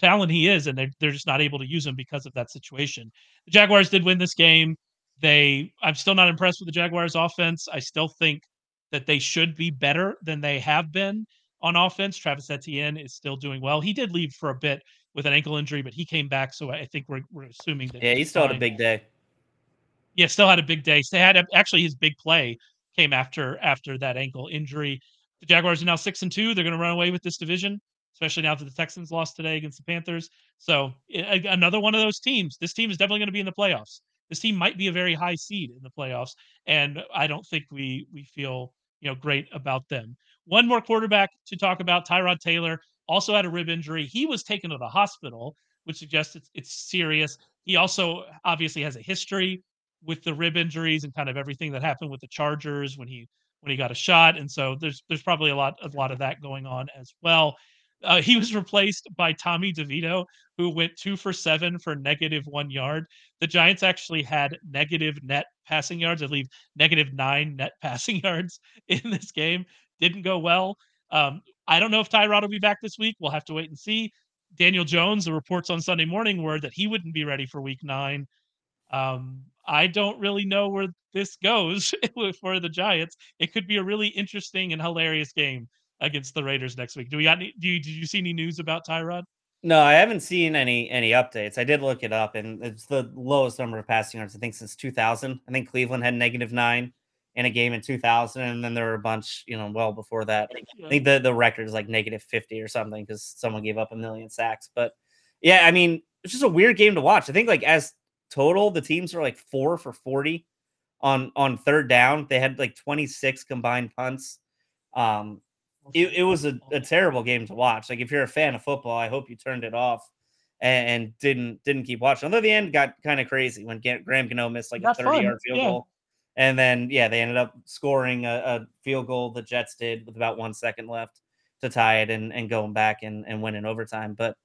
talent he is, and they're, they're just not able to use him because of that situation. The Jaguars did win this game. They, I'm still not impressed with the Jaguars' offense. I still think that they should be better than they have been on offense. Travis Etienne is still doing well. He did leave for a bit with an ankle injury, but he came back. So I think we're, we're assuming that. Yeah, he still had a big day. Yeah, still had a big day. So they had a, actually his big play came after after that ankle injury. The Jaguars are now six and two. They're going to run away with this division, especially now that the Texans lost today against the Panthers. So another one of those teams. This team is definitely going to be in the playoffs. This team might be a very high seed in the playoffs, and I don't think we we feel you know great about them. One more quarterback to talk about, Tyrod Taylor also had a rib injury. He was taken to the hospital, which suggests it's, it's serious. He also obviously has a history with the rib injuries and kind of everything that happened with the Chargers when he when he got a shot, and so there's there's probably a lot a lot of that going on as well. Uh, he was replaced by Tommy DeVito, who went two for seven for negative one yard. The Giants actually had negative net passing yards, I believe negative nine net passing yards in this game. Didn't go well. Um, I don't know if Tyrod will be back this week. We'll have to wait and see. Daniel Jones, the reports on Sunday morning were that he wouldn't be ready for week nine. Um, I don't really know where this goes for the Giants. It could be a really interesting and hilarious game against the Raiders next week. Do we got any, do you, did you see any news about Tyrod? No, I haven't seen any any updates. I did look it up, and it's the lowest number of passing yards I think since 2000. I think Cleveland had negative nine in a game in 2000, and then there were a bunch, you know, well before that. I think the the record is like negative 50 or something because someone gave up a million sacks. But yeah, I mean, it's just a weird game to watch. I think like as total, the teams are like four for 40 on on third down. They had like 26 combined punts. Um, it, it was a, a terrible game to watch. Like if you're a fan of football, I hope you turned it off and, and didn't didn't keep watching. Although the end got kind of crazy when Graham Gano missed like a 30 fun. yard field yeah. goal. And then yeah, they ended up scoring a, a, field goal the Jets did with about one second left to tie it and, and going back and, and win in overtime. But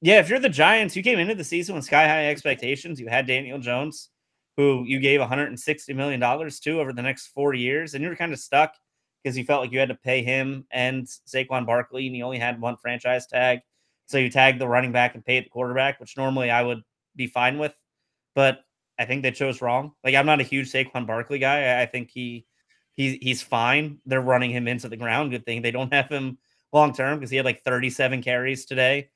yeah, if you're the Giants, you came into the season with sky high expectations. You had Daniel Jones, who you gave 160 million dollars to over the next four years, and you were kind of stuck because you felt like you had to pay him and Saquon Barkley, and you only had one franchise tag. So you tagged the running back and paid the quarterback, which normally I would be fine with. But I think they chose wrong. Like I'm not a huge Saquon Barkley guy. I think he he's he's fine. They're running him into the ground. Good thing they don't have him long term because he had like 37 carries today.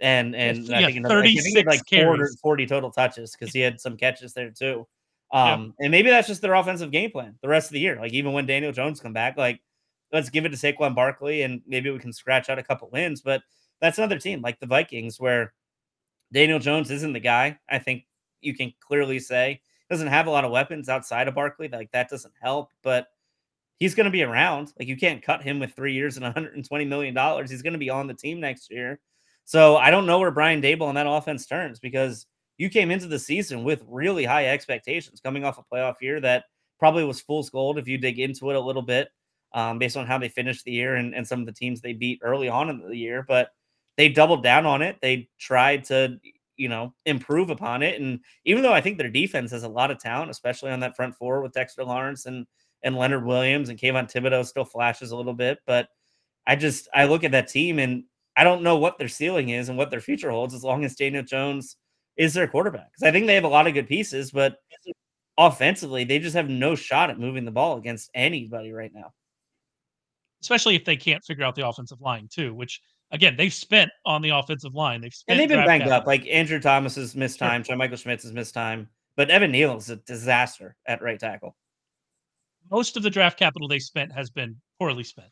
And and yeah, I think another, 36 I think like 40, 40 total touches because he had some catches there too. Um, yeah. and maybe that's just their offensive game plan the rest of the year. Like even when Daniel Jones come back, like let's give it to Saquon Barkley and maybe we can scratch out a couple wins. But that's another team like the Vikings where Daniel Jones isn't the guy. I think you can clearly say doesn't have a lot of weapons outside of Barkley. Like that doesn't help, but he's going to be around. Like you can't cut him with three years and 120 million dollars. He's going to be on the team next year. So I don't know where Brian Daboll and that offense turns because you came into the season with really high expectations coming off a playoff year that probably was fool's gold if you dig into it a little bit um, based on how they finished the year and, and some of the teams they beat early on in the year. But they doubled down on it. They tried to, you know, improve upon it. And even though I think their defense has a lot of talent, especially on that front four with Dexter Lawrence and and Leonard Williams and Kayvon Thibodeaux still flashes a little bit, but I just I look at that team and I don't know what their ceiling is and what their future holds as long as Daniel Jones is their quarterback. Because I think they have a lot of good pieces, but offensively, they just have no shot at moving the ball against anybody right now. Especially if they can't figure out the offensive line too, which again they've spent on the offensive line. They've and they've been banged up. Like Andrew Thomas has missed time, John Michael Schmitz has missed time, but Evan Neal is a disaster at right tackle. Most of the draft capital they spent has been poorly spent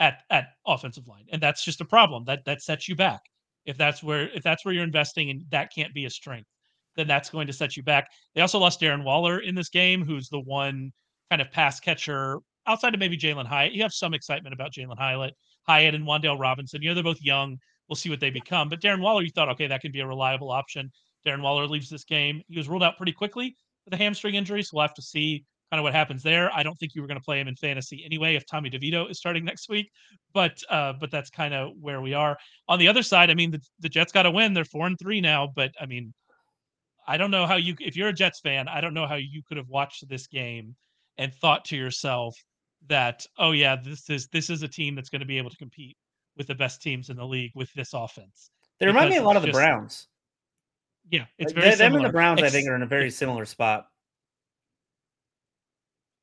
at at offensive line, and that's just a problem. That that sets you back. If that's where if that's where you're investing and that can't be a strength, then that's going to set you back. They also lost Darren Waller in this game, who's the one kind of pass catcher outside of maybe Jalin Hyatt. You have some excitement about Jalin Hyatt, Hyatt and Wan'Dale Robinson. You know, they're both young. We'll see what they become. But Darren Waller, you thought, okay, that can be a reliable option. Darren Waller leaves this game. He was ruled out pretty quickly with a hamstring injury, so we'll have to see kind of what happens there. I don't think you were going to play him in fantasy anyway if Tommy DeVito is starting next week, but uh, but that's kind of where we are. On the other side, I mean, the, the Jets got to win. They're four and three now, but I mean, I don't know how you if you're a Jets fan, I don't know how you could have watched this game and thought to yourself that oh yeah, this is this is a team that's going to be able to compete with the best teams in the league with this offense. They remind me a lot of the Browns. Yeah, it's very them and the Browns. I think are in a very similar spot.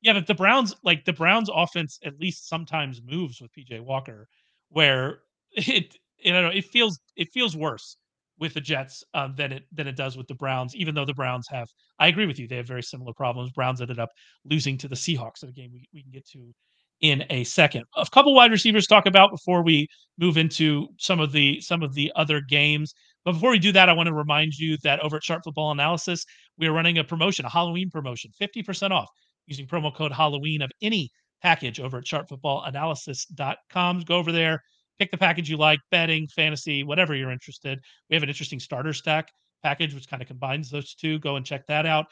Yeah, but the Browns, like the Browns offense, at least sometimes moves with PJ Walker, where it you know it feels it feels worse with the Jets um, than it than it does with the Browns. Even though the Browns have, I agree with you, they have very similar problems. Browns ended up losing to the Seahawks in a game we, we can get to in a second. A couple wide receivers talk about before we move into some of the some of the other games. But before we do that, I want to remind you that over at Sharp Football Analysis, we are running a promotion, a Halloween promotion, 50% off using promo code Halloween of any package over at sharpfootballanalysis.com. Go over there, pick the package you like, betting, fantasy, whatever you're interested. We have an interesting starter stack package, which kind of combines those two. Go and check that out.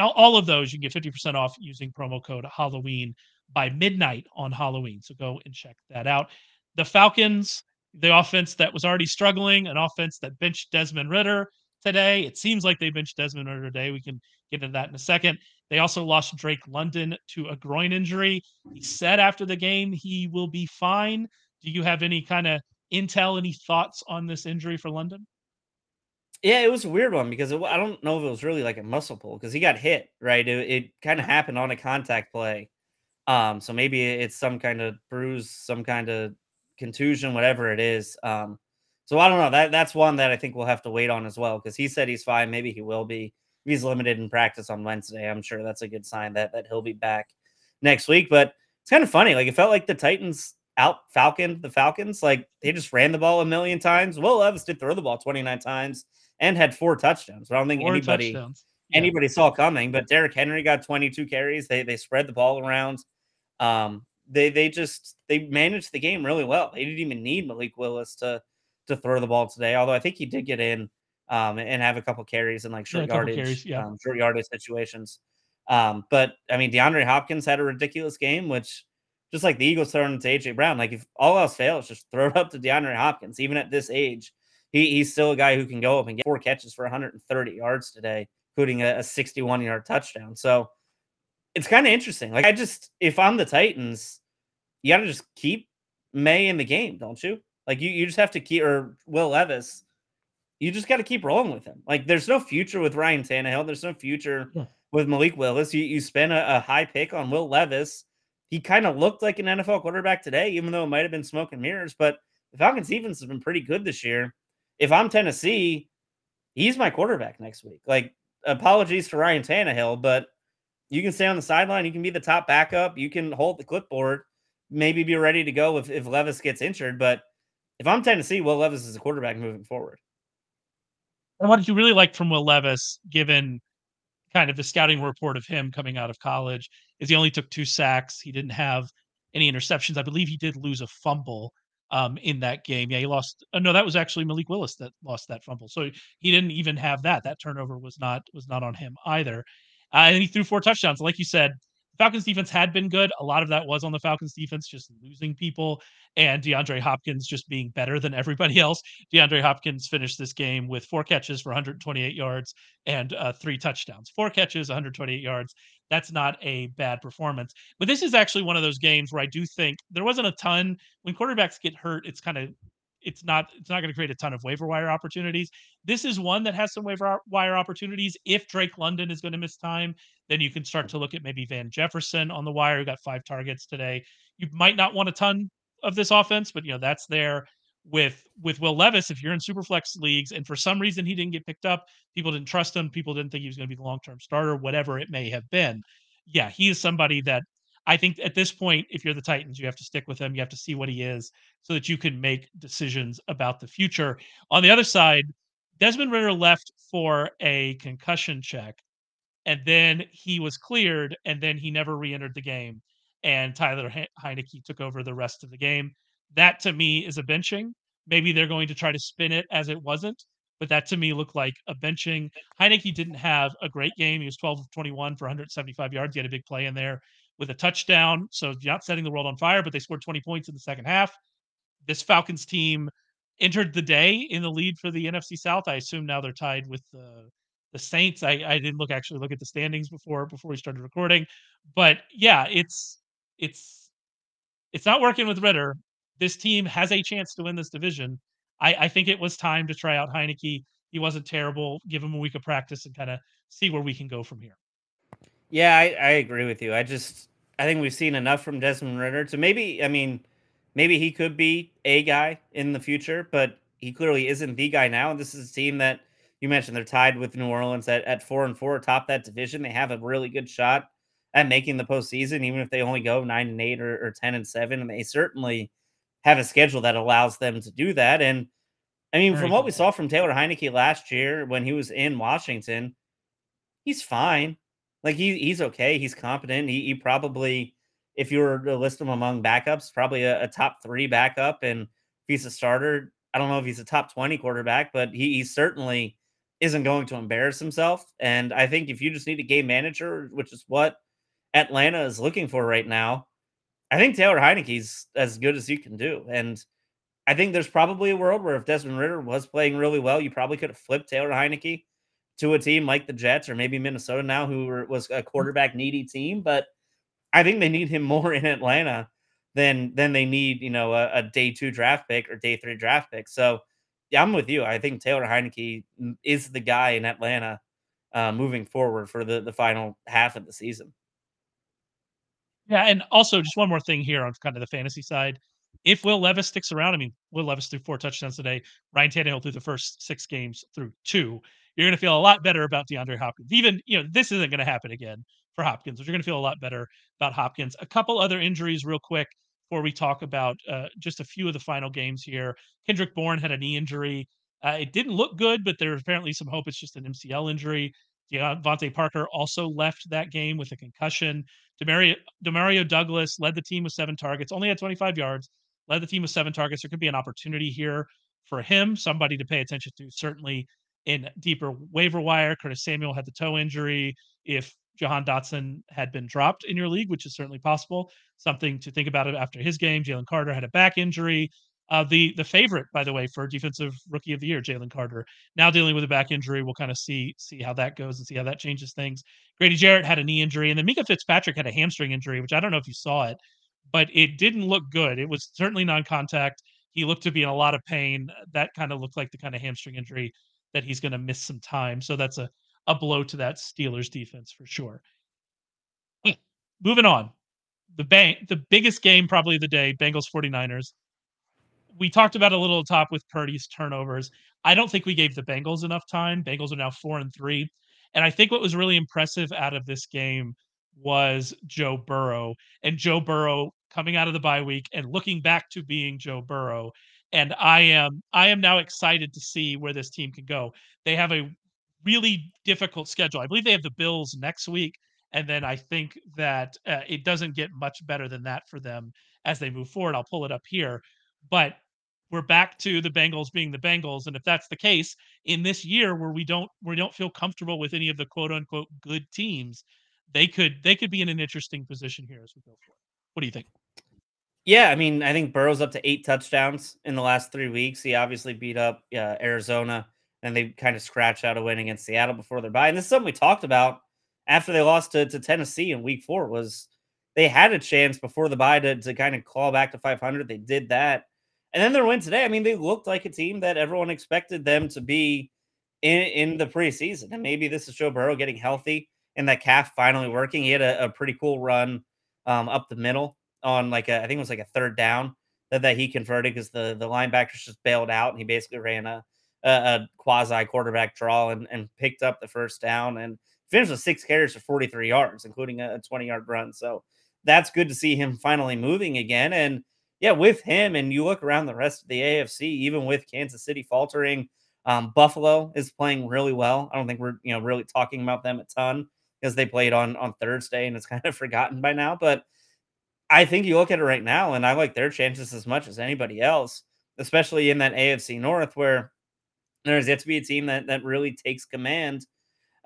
All of those you can get 50% off using promo code Halloween by midnight on Halloween. So go and check that out. The Falcons, the offense that was already struggling, an offense that benched Desmond Ridder today. It seems like they benched Desmond Ridder today. We can get into that in a second. They also lost Drake London to a groin injury. He said after the game he will be fine. Do you have any kind of intel, any thoughts on this injury for London? Yeah, it was a weird one because it, I don't know if it was really like a muscle pull because he got hit, right? It, it kind of happened on a contact play. Um, so maybe it's some kind of bruise, some kind of contusion, whatever it is. Um, so I don't know. That that's one that I think we'll have to wait on as well because he said he's fine. Maybe he will be he's limited in practice on Wednesday, I'm sure that's a good sign that that he'll be back next week. But it's kind of funny. Like it felt like the Titans out Falcon the Falcons. Like they just ran the ball a million times. Will Levis did throw the ball 29 times and had four touchdowns. I don't think four anybody yeah. anybody saw coming. But Derrick Henry got 22 carries. They they spread the ball around. Um, they they just they managed the game really well. They didn't even need Malik Willis to to throw the ball today. Although I think he did get in um, and have a couple carries in like short Yeah, yardage, carries, yeah. um, short yardage situations. Um, but I mean, DeAndre Hopkins had a ridiculous game, which just like the Eagles throwing it to AJ Brown, like if all else fails, just throw it up to DeAndre Hopkins. Even at this age, he, he's still a guy who can go up and get four catches for 130 yards today, including a, a 61 yard touchdown. So it's kind of interesting. Like I just, if I'm the Titans, you got to just keep May in the game, don't you? Like you, you just have to keep or Will Levis. You just got to keep rolling with him. Like there's no future with Ryan Tannehill. There's no future Yeah. with Malik Willis. You you spend a, a high pick on Will Levis. He kind of looked like an NFL quarterback today, even though it might have been smoke and mirrors. But the Falcons defense has been pretty good this year. If I'm Tennessee, he's my quarterback next week. Like apologies to Ryan Tannehill, but you can stay on the sideline. You can be the top backup. You can hold the clipboard. Maybe be ready to go if, if Levis gets injured. But if I'm Tennessee, Will Levis is a quarterback moving forward. And what did you really like from Will Levis, given kind of the scouting report of him coming out of college? Is he only took two sacks. He didn't have any interceptions. I believe he did lose a fumble um, in that game. Yeah, he lost. Oh, no, that was actually Malik Willis that lost that fumble. So he didn't even have that. That turnover was not was not on him either. Uh, and he threw four touchdowns. Like you said, Falcons defense had been good. A lot of that was on the Falcons defense, just losing people and DeAndre Hopkins just being better than everybody else. DeAndre Hopkins finished this game with four catches for 128 yards and uh, three touchdowns. Four catches, 128 yards. That's not a bad performance. But this is actually one of those games where I do think there wasn't a ton when quarterbacks get hurt. It's kind of it's not it's not going to create a ton of waiver wire opportunities. This is one that has some waiver wire opportunities. If Drake London is going to miss time, then you can start to look at maybe Van Jefferson on the wire, who got five targets today. You might not want a ton of this offense, but you know that's there with with Will Levis. If you're in superflex leagues and for some reason he didn't get picked up, people didn't trust him, people didn't think he was going to be the long term starter, whatever it may have been. Yeah, he is somebody that I think at this point, if you're the Titans, you have to stick with him. You have to see what he is so that you can make decisions about the future. On the other side, Desmond Ridder left for a concussion check and then he was cleared, and then he never re-entered the game. And Tyler He- Heinicke took over the rest of the game. That to me is a benching. Maybe they're going to try to spin it as it wasn't, but that to me looked like a benching. Heinicke didn't have a great game. He was 12 of 21 for 175 yards. He had a big play in there with a touchdown. So not setting the world on fire, but they scored 20 points in the second half. This Falcons team entered the day in the lead for the NFC South. I assume now they're tied with the the Saints. I, I didn't look actually look at the standings before before we started recording, but yeah, it's it's it's not working with Ridder. This team has a chance to win this division. I, I think it was time to try out Heinicke. He wasn't terrible. Give him a week of practice and kind of see where we can go from here. Yeah, I, I agree with you. I just I think we've seen enough from Desmond Ridder to maybe I mean maybe he could be a guy in the future, but he clearly isn't the guy now. And this is a team that you mentioned they're tied with New Orleans at, at four and four atop that division. They have a really good shot at making the postseason, even if they only go nine and eight or, or ten and seven. And they certainly have a schedule that allows them to do that. And I mean, Very from what we saw from Taylor Heinicke last year when he was in Washington, he's fine. Like he he's okay. He's competent. He, he probably, if you were to list him among backups, probably a, a top three backup. And if he's a starter, I don't know if he's a top 20 quarterback, but he, he certainly isn't going to embarrass himself. And I think if you just need a game manager, which is what Atlanta is looking for right now, I think Taylor Heinicke's as good as you can do. And I think there's probably a world where if Desmond Ridder was playing really well, you probably could have flipped Taylor Heinicke to a team like the Jets or maybe Minnesota now, who were, was a quarterback needy team. But I think they need him more in Atlanta than than they need, you know, a, a day two draft pick or day three draft pick. So yeah, I'm with you. I think Taylor Heinicke mm, is the guy in Atlanta uh, moving forward for the the final half of the season. Yeah, and also just one more thing here on kind of the fantasy side. If Will Levis sticks around, I mean, Will Levis threw four touchdowns today. Ryan Tannehill through the first six games through two. You're going to feel a lot better about DeAndre Hopkins. Even you know this isn't going to happen again for Hopkins, but you're going to feel a lot better about Hopkins. A couple other injuries, real quick, before we talk about uh, just a few of the final games here. Kendrick Bourne had a knee injury. Uh, it didn't look good, but there's apparently some hope it's just an MCL injury. DeVante Parker also left that game with a concussion. Demario, Demario Douglas led the team with seven targets, only had 25 yards, led the team with seven targets. There could be an opportunity here for him, somebody to pay attention to, certainly in deeper waiver wire. Curtis Samuel had the toe injury. If Jahan Dotson had been dropped in your league, which is certainly possible, something to think about after his game. Jalen Carter had a back injury. Uh, the the favorite, by the way, for defensive rookie of the year, Jalen Carter, now dealing with a back injury. We'll kind of see see how that goes and see how that changes things. Grady Jarrett had a knee injury, and then Minkah Fitzpatrick had a hamstring injury, which I don't know if you saw it, but it didn't look good. It was certainly non-contact. He looked to be in a lot of pain. That kind of looked like the kind of hamstring injury that he's going to miss some time. So that's a a blow to that Steelers defense for sure. Hmm. Moving on. The bank the biggest game probably of the day, Bengals 49ers we talked about a little top with Purdy's turnovers. I don't think we gave the Bengals enough time. Bengals are now four and three. And I think what was really impressive out of this game was Joe Burrow and Joe Burrow coming out of the bye week and looking back to being Joe Burrow. And I am I am now excited to see where this team can go. They have a really difficult schedule. I believe they have the Bills next week, and then I think that uh, it doesn't get much better than that for them as they move forward. I'll pull it up here, but we're back to the Bengals being the Bengals. And if that's the case in this year where we don't we don't feel comfortable with any of the quote unquote good teams, they could they could be in an interesting position here as we go forward. What do you think? Yeah, I mean, I think Burrow's up to eight touchdowns in the last three weeks. He obviously beat up uh, Arizona, and they kind of scratched out a win against Seattle before their bye. And this is something we talked about after they lost to, to Tennessee in Week Four. Was they had a chance before the bye to, to kind of claw back to 500? They did that, and then their win today, I mean, they looked like a team that everyone expected them to be in, in the preseason. And maybe this is Joe Burrow getting healthy and that calf finally working. He had a, a pretty cool run um, up the middle on like a, I think it was like a third down that, that he converted because the, the linebackers just bailed out and he basically ran a, a, a quasi quarterback draw and, and picked up the first down and finished with six carries for 43 yards, including a 20 yard run. So that's good to see him finally moving again. And yeah, with him, and you look around the rest of the AFC, even with Kansas City faltering, um, Buffalo is playing really well. I don't think we're you know really talking about them a ton because they played on on Thursday and it's kind of forgotten by now. But I think you look at it right now, and I like their chances as much as anybody else, especially in that AFC North where there's yet to be a team that that really takes command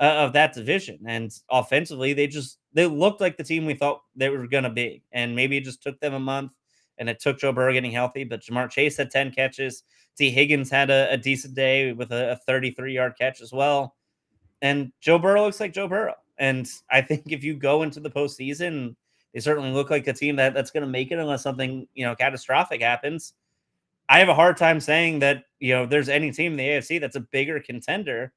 uh, of that division. And offensively, they just they looked like the team we thought they were going to be, and maybe it just took them a month and it took Joe Burrow getting healthy. But Ja'Marr Chase had 10 catches. Tee Higgins had a, a decent day with a, a 33 yard catch as well. And Joe Burrow looks like Joe Burrow. And I think if you go into the postseason, they certainly look like a team that, that's going to make it unless something you know catastrophic happens. I have a hard time saying that you know there's any team in the AFC that's a bigger contender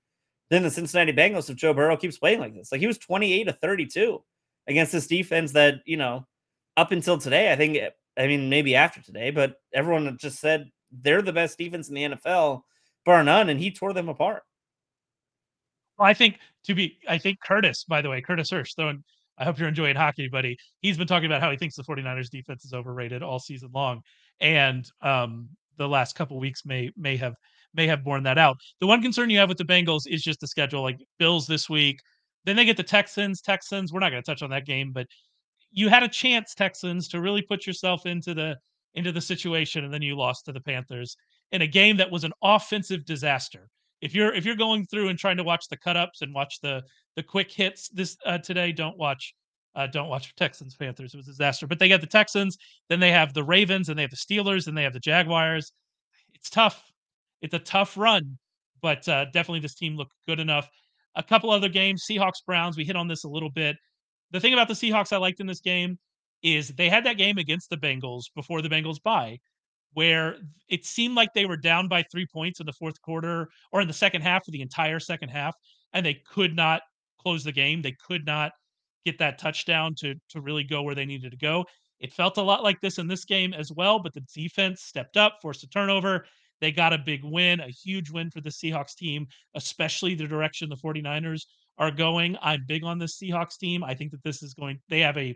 than the Cincinnati Bengals if Joe Burrow keeps playing like this. Like he was 28 to 32 against this defense that you know up until today, I think I mean, maybe after today, but everyone just said they're the best defense in the NFL, bar none, and he tore them apart. Well, I think to be, I think Curtis, by the way, Curtis Hirsch, though, I hope you're enjoying hockey, buddy. He's been talking about how he thinks the 49ers defense is overrated all season long. And um, the last couple weeks may may have may have borne that out. The one concern you have with the Bengals is just the schedule, like Bills this week. Then they get the Texans. Texans, we're not going to touch on that game, but you had a chance, Texans, to really put yourself into the into the situation, and then you lost to the Panthers in a game that was an offensive disaster. If you're if you're going through and trying to watch the cut ups and watch the the quick hits this uh, today, don't watch uh, don't watch Texans Panthers. It was a disaster. But they got the Texans, then they have the Ravens, and they have the Steelers, and they have the Jaguars. It's tough. It's a tough run, but uh, definitely this team looked good enough. A couple other games, Seahawks Browns. We hit on this a little bit the thing about the Seahawks I liked in this game is they had that game against the Bengals before the Bengals bye, where it seemed like they were down by three points in the fourth quarter or in the second half of the entire second half, and they could not close the game. They could not get that touchdown to to really go where they needed to go. It felt a lot like this in this game as well, but the defense stepped up, forced a turnover. They got a big win, a huge win for the Seahawks team, especially the direction the 49ers are going. I'm big on the Seahawks team. I think that this is going they have a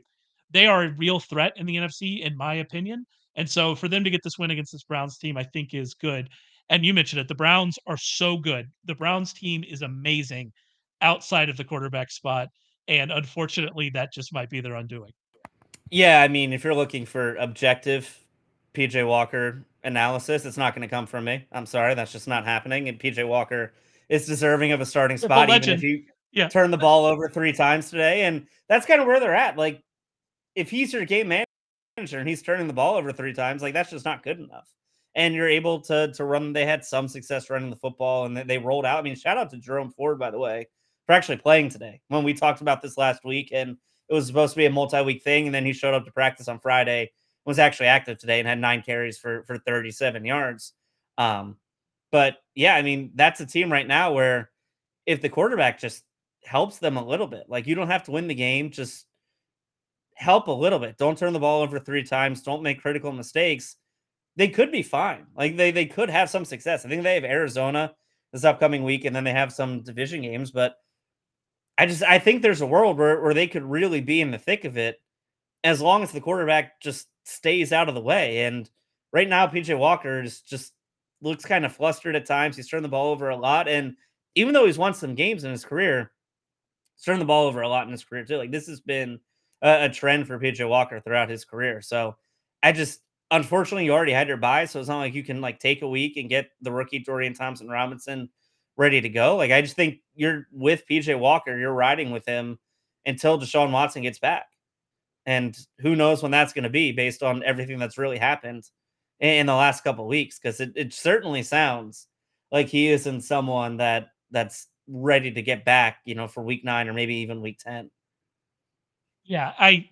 they are a real threat in the NFC in my opinion. And so for them to get this win against this Browns team I think is good. And you mentioned it. The Browns are so good. The Browns team is amazing. Outside of the quarterback spot. And unfortunately, that just might be their undoing. Yeah, I mean, if you're looking for objective PJ Walker analysis, it's not going to come from me. I'm sorry, that's just not happening. And PJ Walker is deserving of a starting spot, even if you yeah. turn the ball over three times today. And that's kind of where they're at. Like, if he's your game manager and he's turning the ball over three times, like that's just not good enough. And you're able to to run. They had some success running the football, and they, they rolled out. I mean, shout out to Jerome Ford, by the way, for actually playing today. When we talked about this last week, and it was supposed to be a multi-week thing, and then he showed up to practice on Friday, was actually active today, and had nine carries for for 37 yards. Um, but yeah, I mean, that's a team right now where if the quarterback just helps them a little bit, like you don't have to win the game, just help a little bit. Don't turn the ball over three times. Don't make critical mistakes. They could be fine. Like they they could have some success. I think they have Arizona this upcoming week, and then they have some division games, but I just I think there's a world where, where they could really be in the thick of it as long as the quarterback just stays out of the way. And right now, PJ Walker is just looks kind of flustered at times. He's turned the ball over a lot. And even though he's won some games in his career, he's turned the ball over a lot in his career too. Like this has been a, a trend for PJ Walker throughout his career. So I just unfortunately you already had your buy, so it's not like you can like take a week and get the rookie Dorian Thompson Robinson ready to go. Like I just think you're with PJ Walker, you're riding with him until Deshaun Watson gets back. And who knows when that's going to be based on everything that's really happened in the last couple weeks because it, it certainly sounds like he isn't someone that that's ready to get back, you know, for week 9 or maybe even week 10. Yeah, I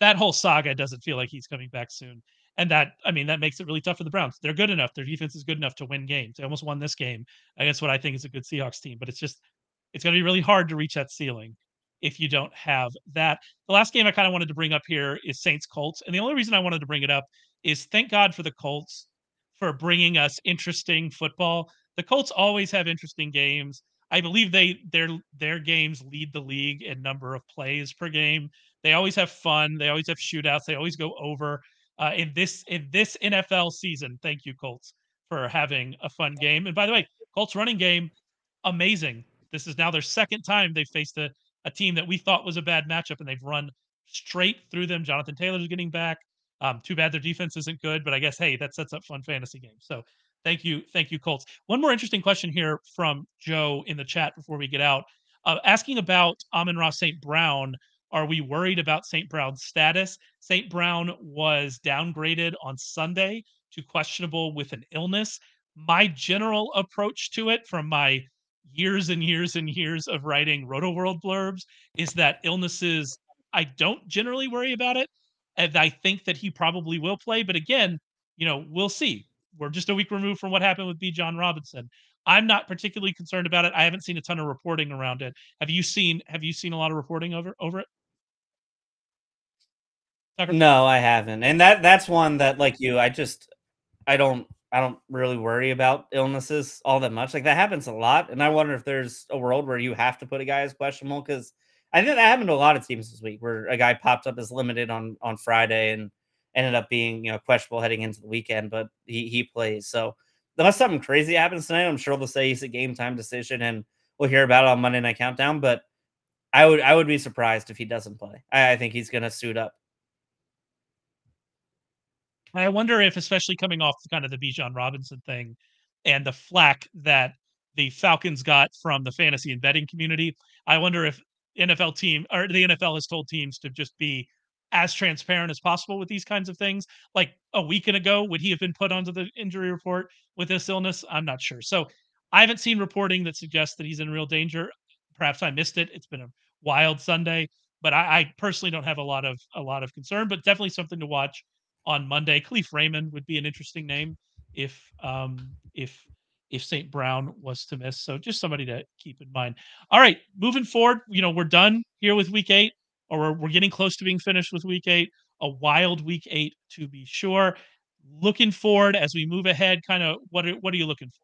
that whole saga doesn't feel like he's coming back soon. And that, I mean, that makes it really tough for the Browns. They're good enough. Their defense is good enough to win games. They almost won this game against what I think is a good Seahawks team, but it's just, it's going to be really hard to reach that ceiling if you don't have that. The last game I kind of wanted to bring up here is Saints Colts. And the only reason I wanted to bring it up is thank God for the Colts for bringing us interesting football. The Colts always have interesting games. I believe they their their games lead the league in number of plays per game. They always have fun. They always have shootouts. They always go over uh, in this in this NFL season. Thank you, Colts, for having a fun game. And by the way, Colts running game, amazing. This is now their second time they faced a, a team that we thought was a bad matchup, and they've run straight through them. Jonathan Taylor's getting back. Um, too bad their defense isn't good, but I guess hey, that sets up fun fantasy games. So thank you, thank you, Colts. One more interesting question here from Joe in the chat before we get out, uh, asking about Amon-Ra St. Brown are we worried about St. Brown's status? St. Brown was downgraded on Sunday to questionable with an illness. My general approach to it from my years and years and years of writing Rotoworld blurbs is that illnesses, I don't generally worry about it. And I think that he probably will play. But again, you know, we'll see. We're just a week removed from what happened with Bijan Robinson. I'm not particularly concerned about it. I haven't seen a ton of reporting around it. Have you seen have you seen a lot of reporting over over it? No, I haven't. And that that's one that like you, I just I don't I don't really worry about illnesses all that much. Like that happens a lot. And I wonder if there's a world where you have to put a guy as questionable because I think that happened to a lot of teams this week where a guy popped up as limited on on Friday and ended up being you know questionable heading into the weekend, but he he plays. So unless something crazy happens tonight, I'm sure they'll say he's a game time decision and we'll hear about it on Monday Night Countdown. But I would I would be surprised if he doesn't play. I, I think he's gonna suit up. I wonder if, especially coming off the kind of the Bijan Robinson thing and the flack that the Falcons got from the fantasy and betting community, I wonder if NFL team or the NFL has told teams to just be as transparent as possible with these kinds of things. Like a week ago, would he have been put onto the injury report with this illness? I'm not sure. So I haven't seen reporting that suggests that he's in real danger. Perhaps I missed it. It's been a wild Sunday, but I, I personally don't have a lot of a lot of concern. But definitely something to watch on Monday. Kalif Raymond would be an interesting name if um, if if St. Brown was to miss. So just somebody to keep in mind. All right, moving forward, you know, we're done here with week eight, or we're, we're getting close to being finished with week eight. A wild week eight to be sure. Looking forward as we move ahead, kind of what are, what are you looking for?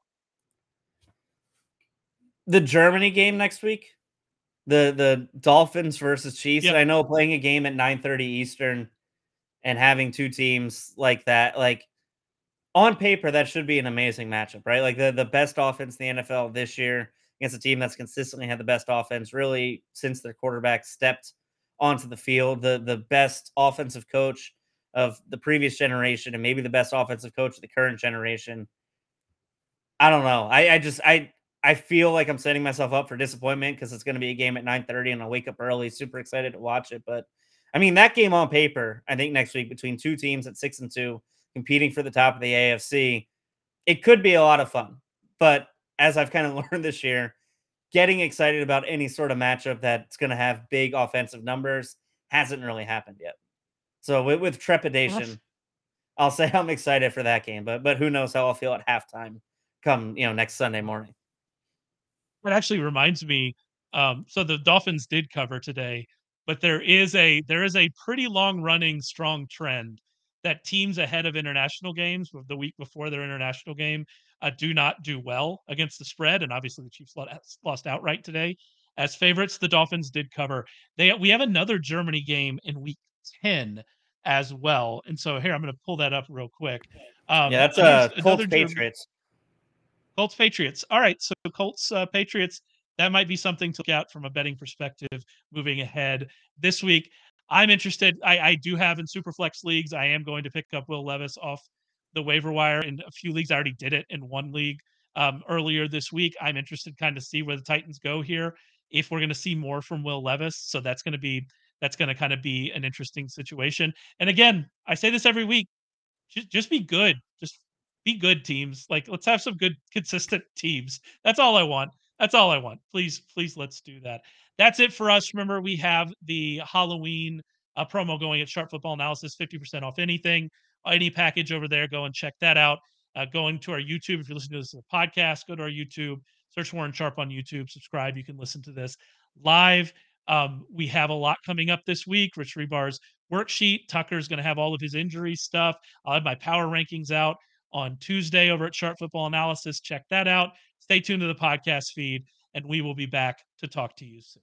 The Germany game next week, the the Dolphins versus Chiefs. Yep. I know playing a game at 9 30 Eastern and having two teams like that, like on paper, that should be an amazing matchup, right? Like the, the best offense in the NFL this year against a team that's consistently had the best offense really since their quarterback stepped onto the field. The the best offensive coach of the previous generation and maybe the best offensive coach of the current generation. I don't know. I, I just I I feel like I'm setting myself up for disappointment because it's going to be a game at 9:30 and I'll wake up early, super excited to watch it. But I mean, that game on paper, I think next week between two teams at six and two competing for the top of the AFC, it could be a lot of fun. But as I've kind of learned this year, getting excited about any sort of matchup that's going to have big offensive numbers hasn't really happened yet. So with, with trepidation, I'll say I'm excited for that game, but but who knows how I'll feel at halftime come you know next Sunday morning. That actually reminds me. Um, so the Dolphins did cover today, but there is a there is a pretty long running strong trend that teams ahead of international games the week before their international game uh, do not do well against the spread, and obviously the Chiefs lost outright today as favorites. The Dolphins did cover. They we have another Germany game in week ten as well, and so here I'm going to pull that up real quick. Um, yeah, that's uh, Colts Patriots. Colts Patriots. All right, so Colts uh, Patriots. That might be something to look at from a betting perspective moving ahead this week. I'm interested. I, I do have in Superflex leagues. I am going to pick up Will Levis off the waiver wire in a few leagues. I already did it in one league um, earlier this week. I'm interested kind of see where the Titans go here. If we're going to see more from Will Levis, so that's going to be that's going to kind of be an interesting situation. And again, I say this every week: just just be good. Just be good teams. Like let's have some good consistent teams. That's all I want. That's all I want. Please, please, let's do that. That's it for us. Remember, we have the Halloween uh, promo going at Sharp Football Analysis, 50% off anything, any package over there. Go and check that out. Uh, going to our YouTube. If you're listening to this as a podcast, go to our YouTube, search Warren Sharp on YouTube, subscribe. You can listen to this live. Um, we have a lot coming up this week. Rich Hribar's worksheet. Tucker's going to have all of his injury stuff. I'll have my power rankings out on Tuesday over at Sharp Football Analysis. Check that out. Stay tuned to the podcast feed, and we will be back to talk to you soon.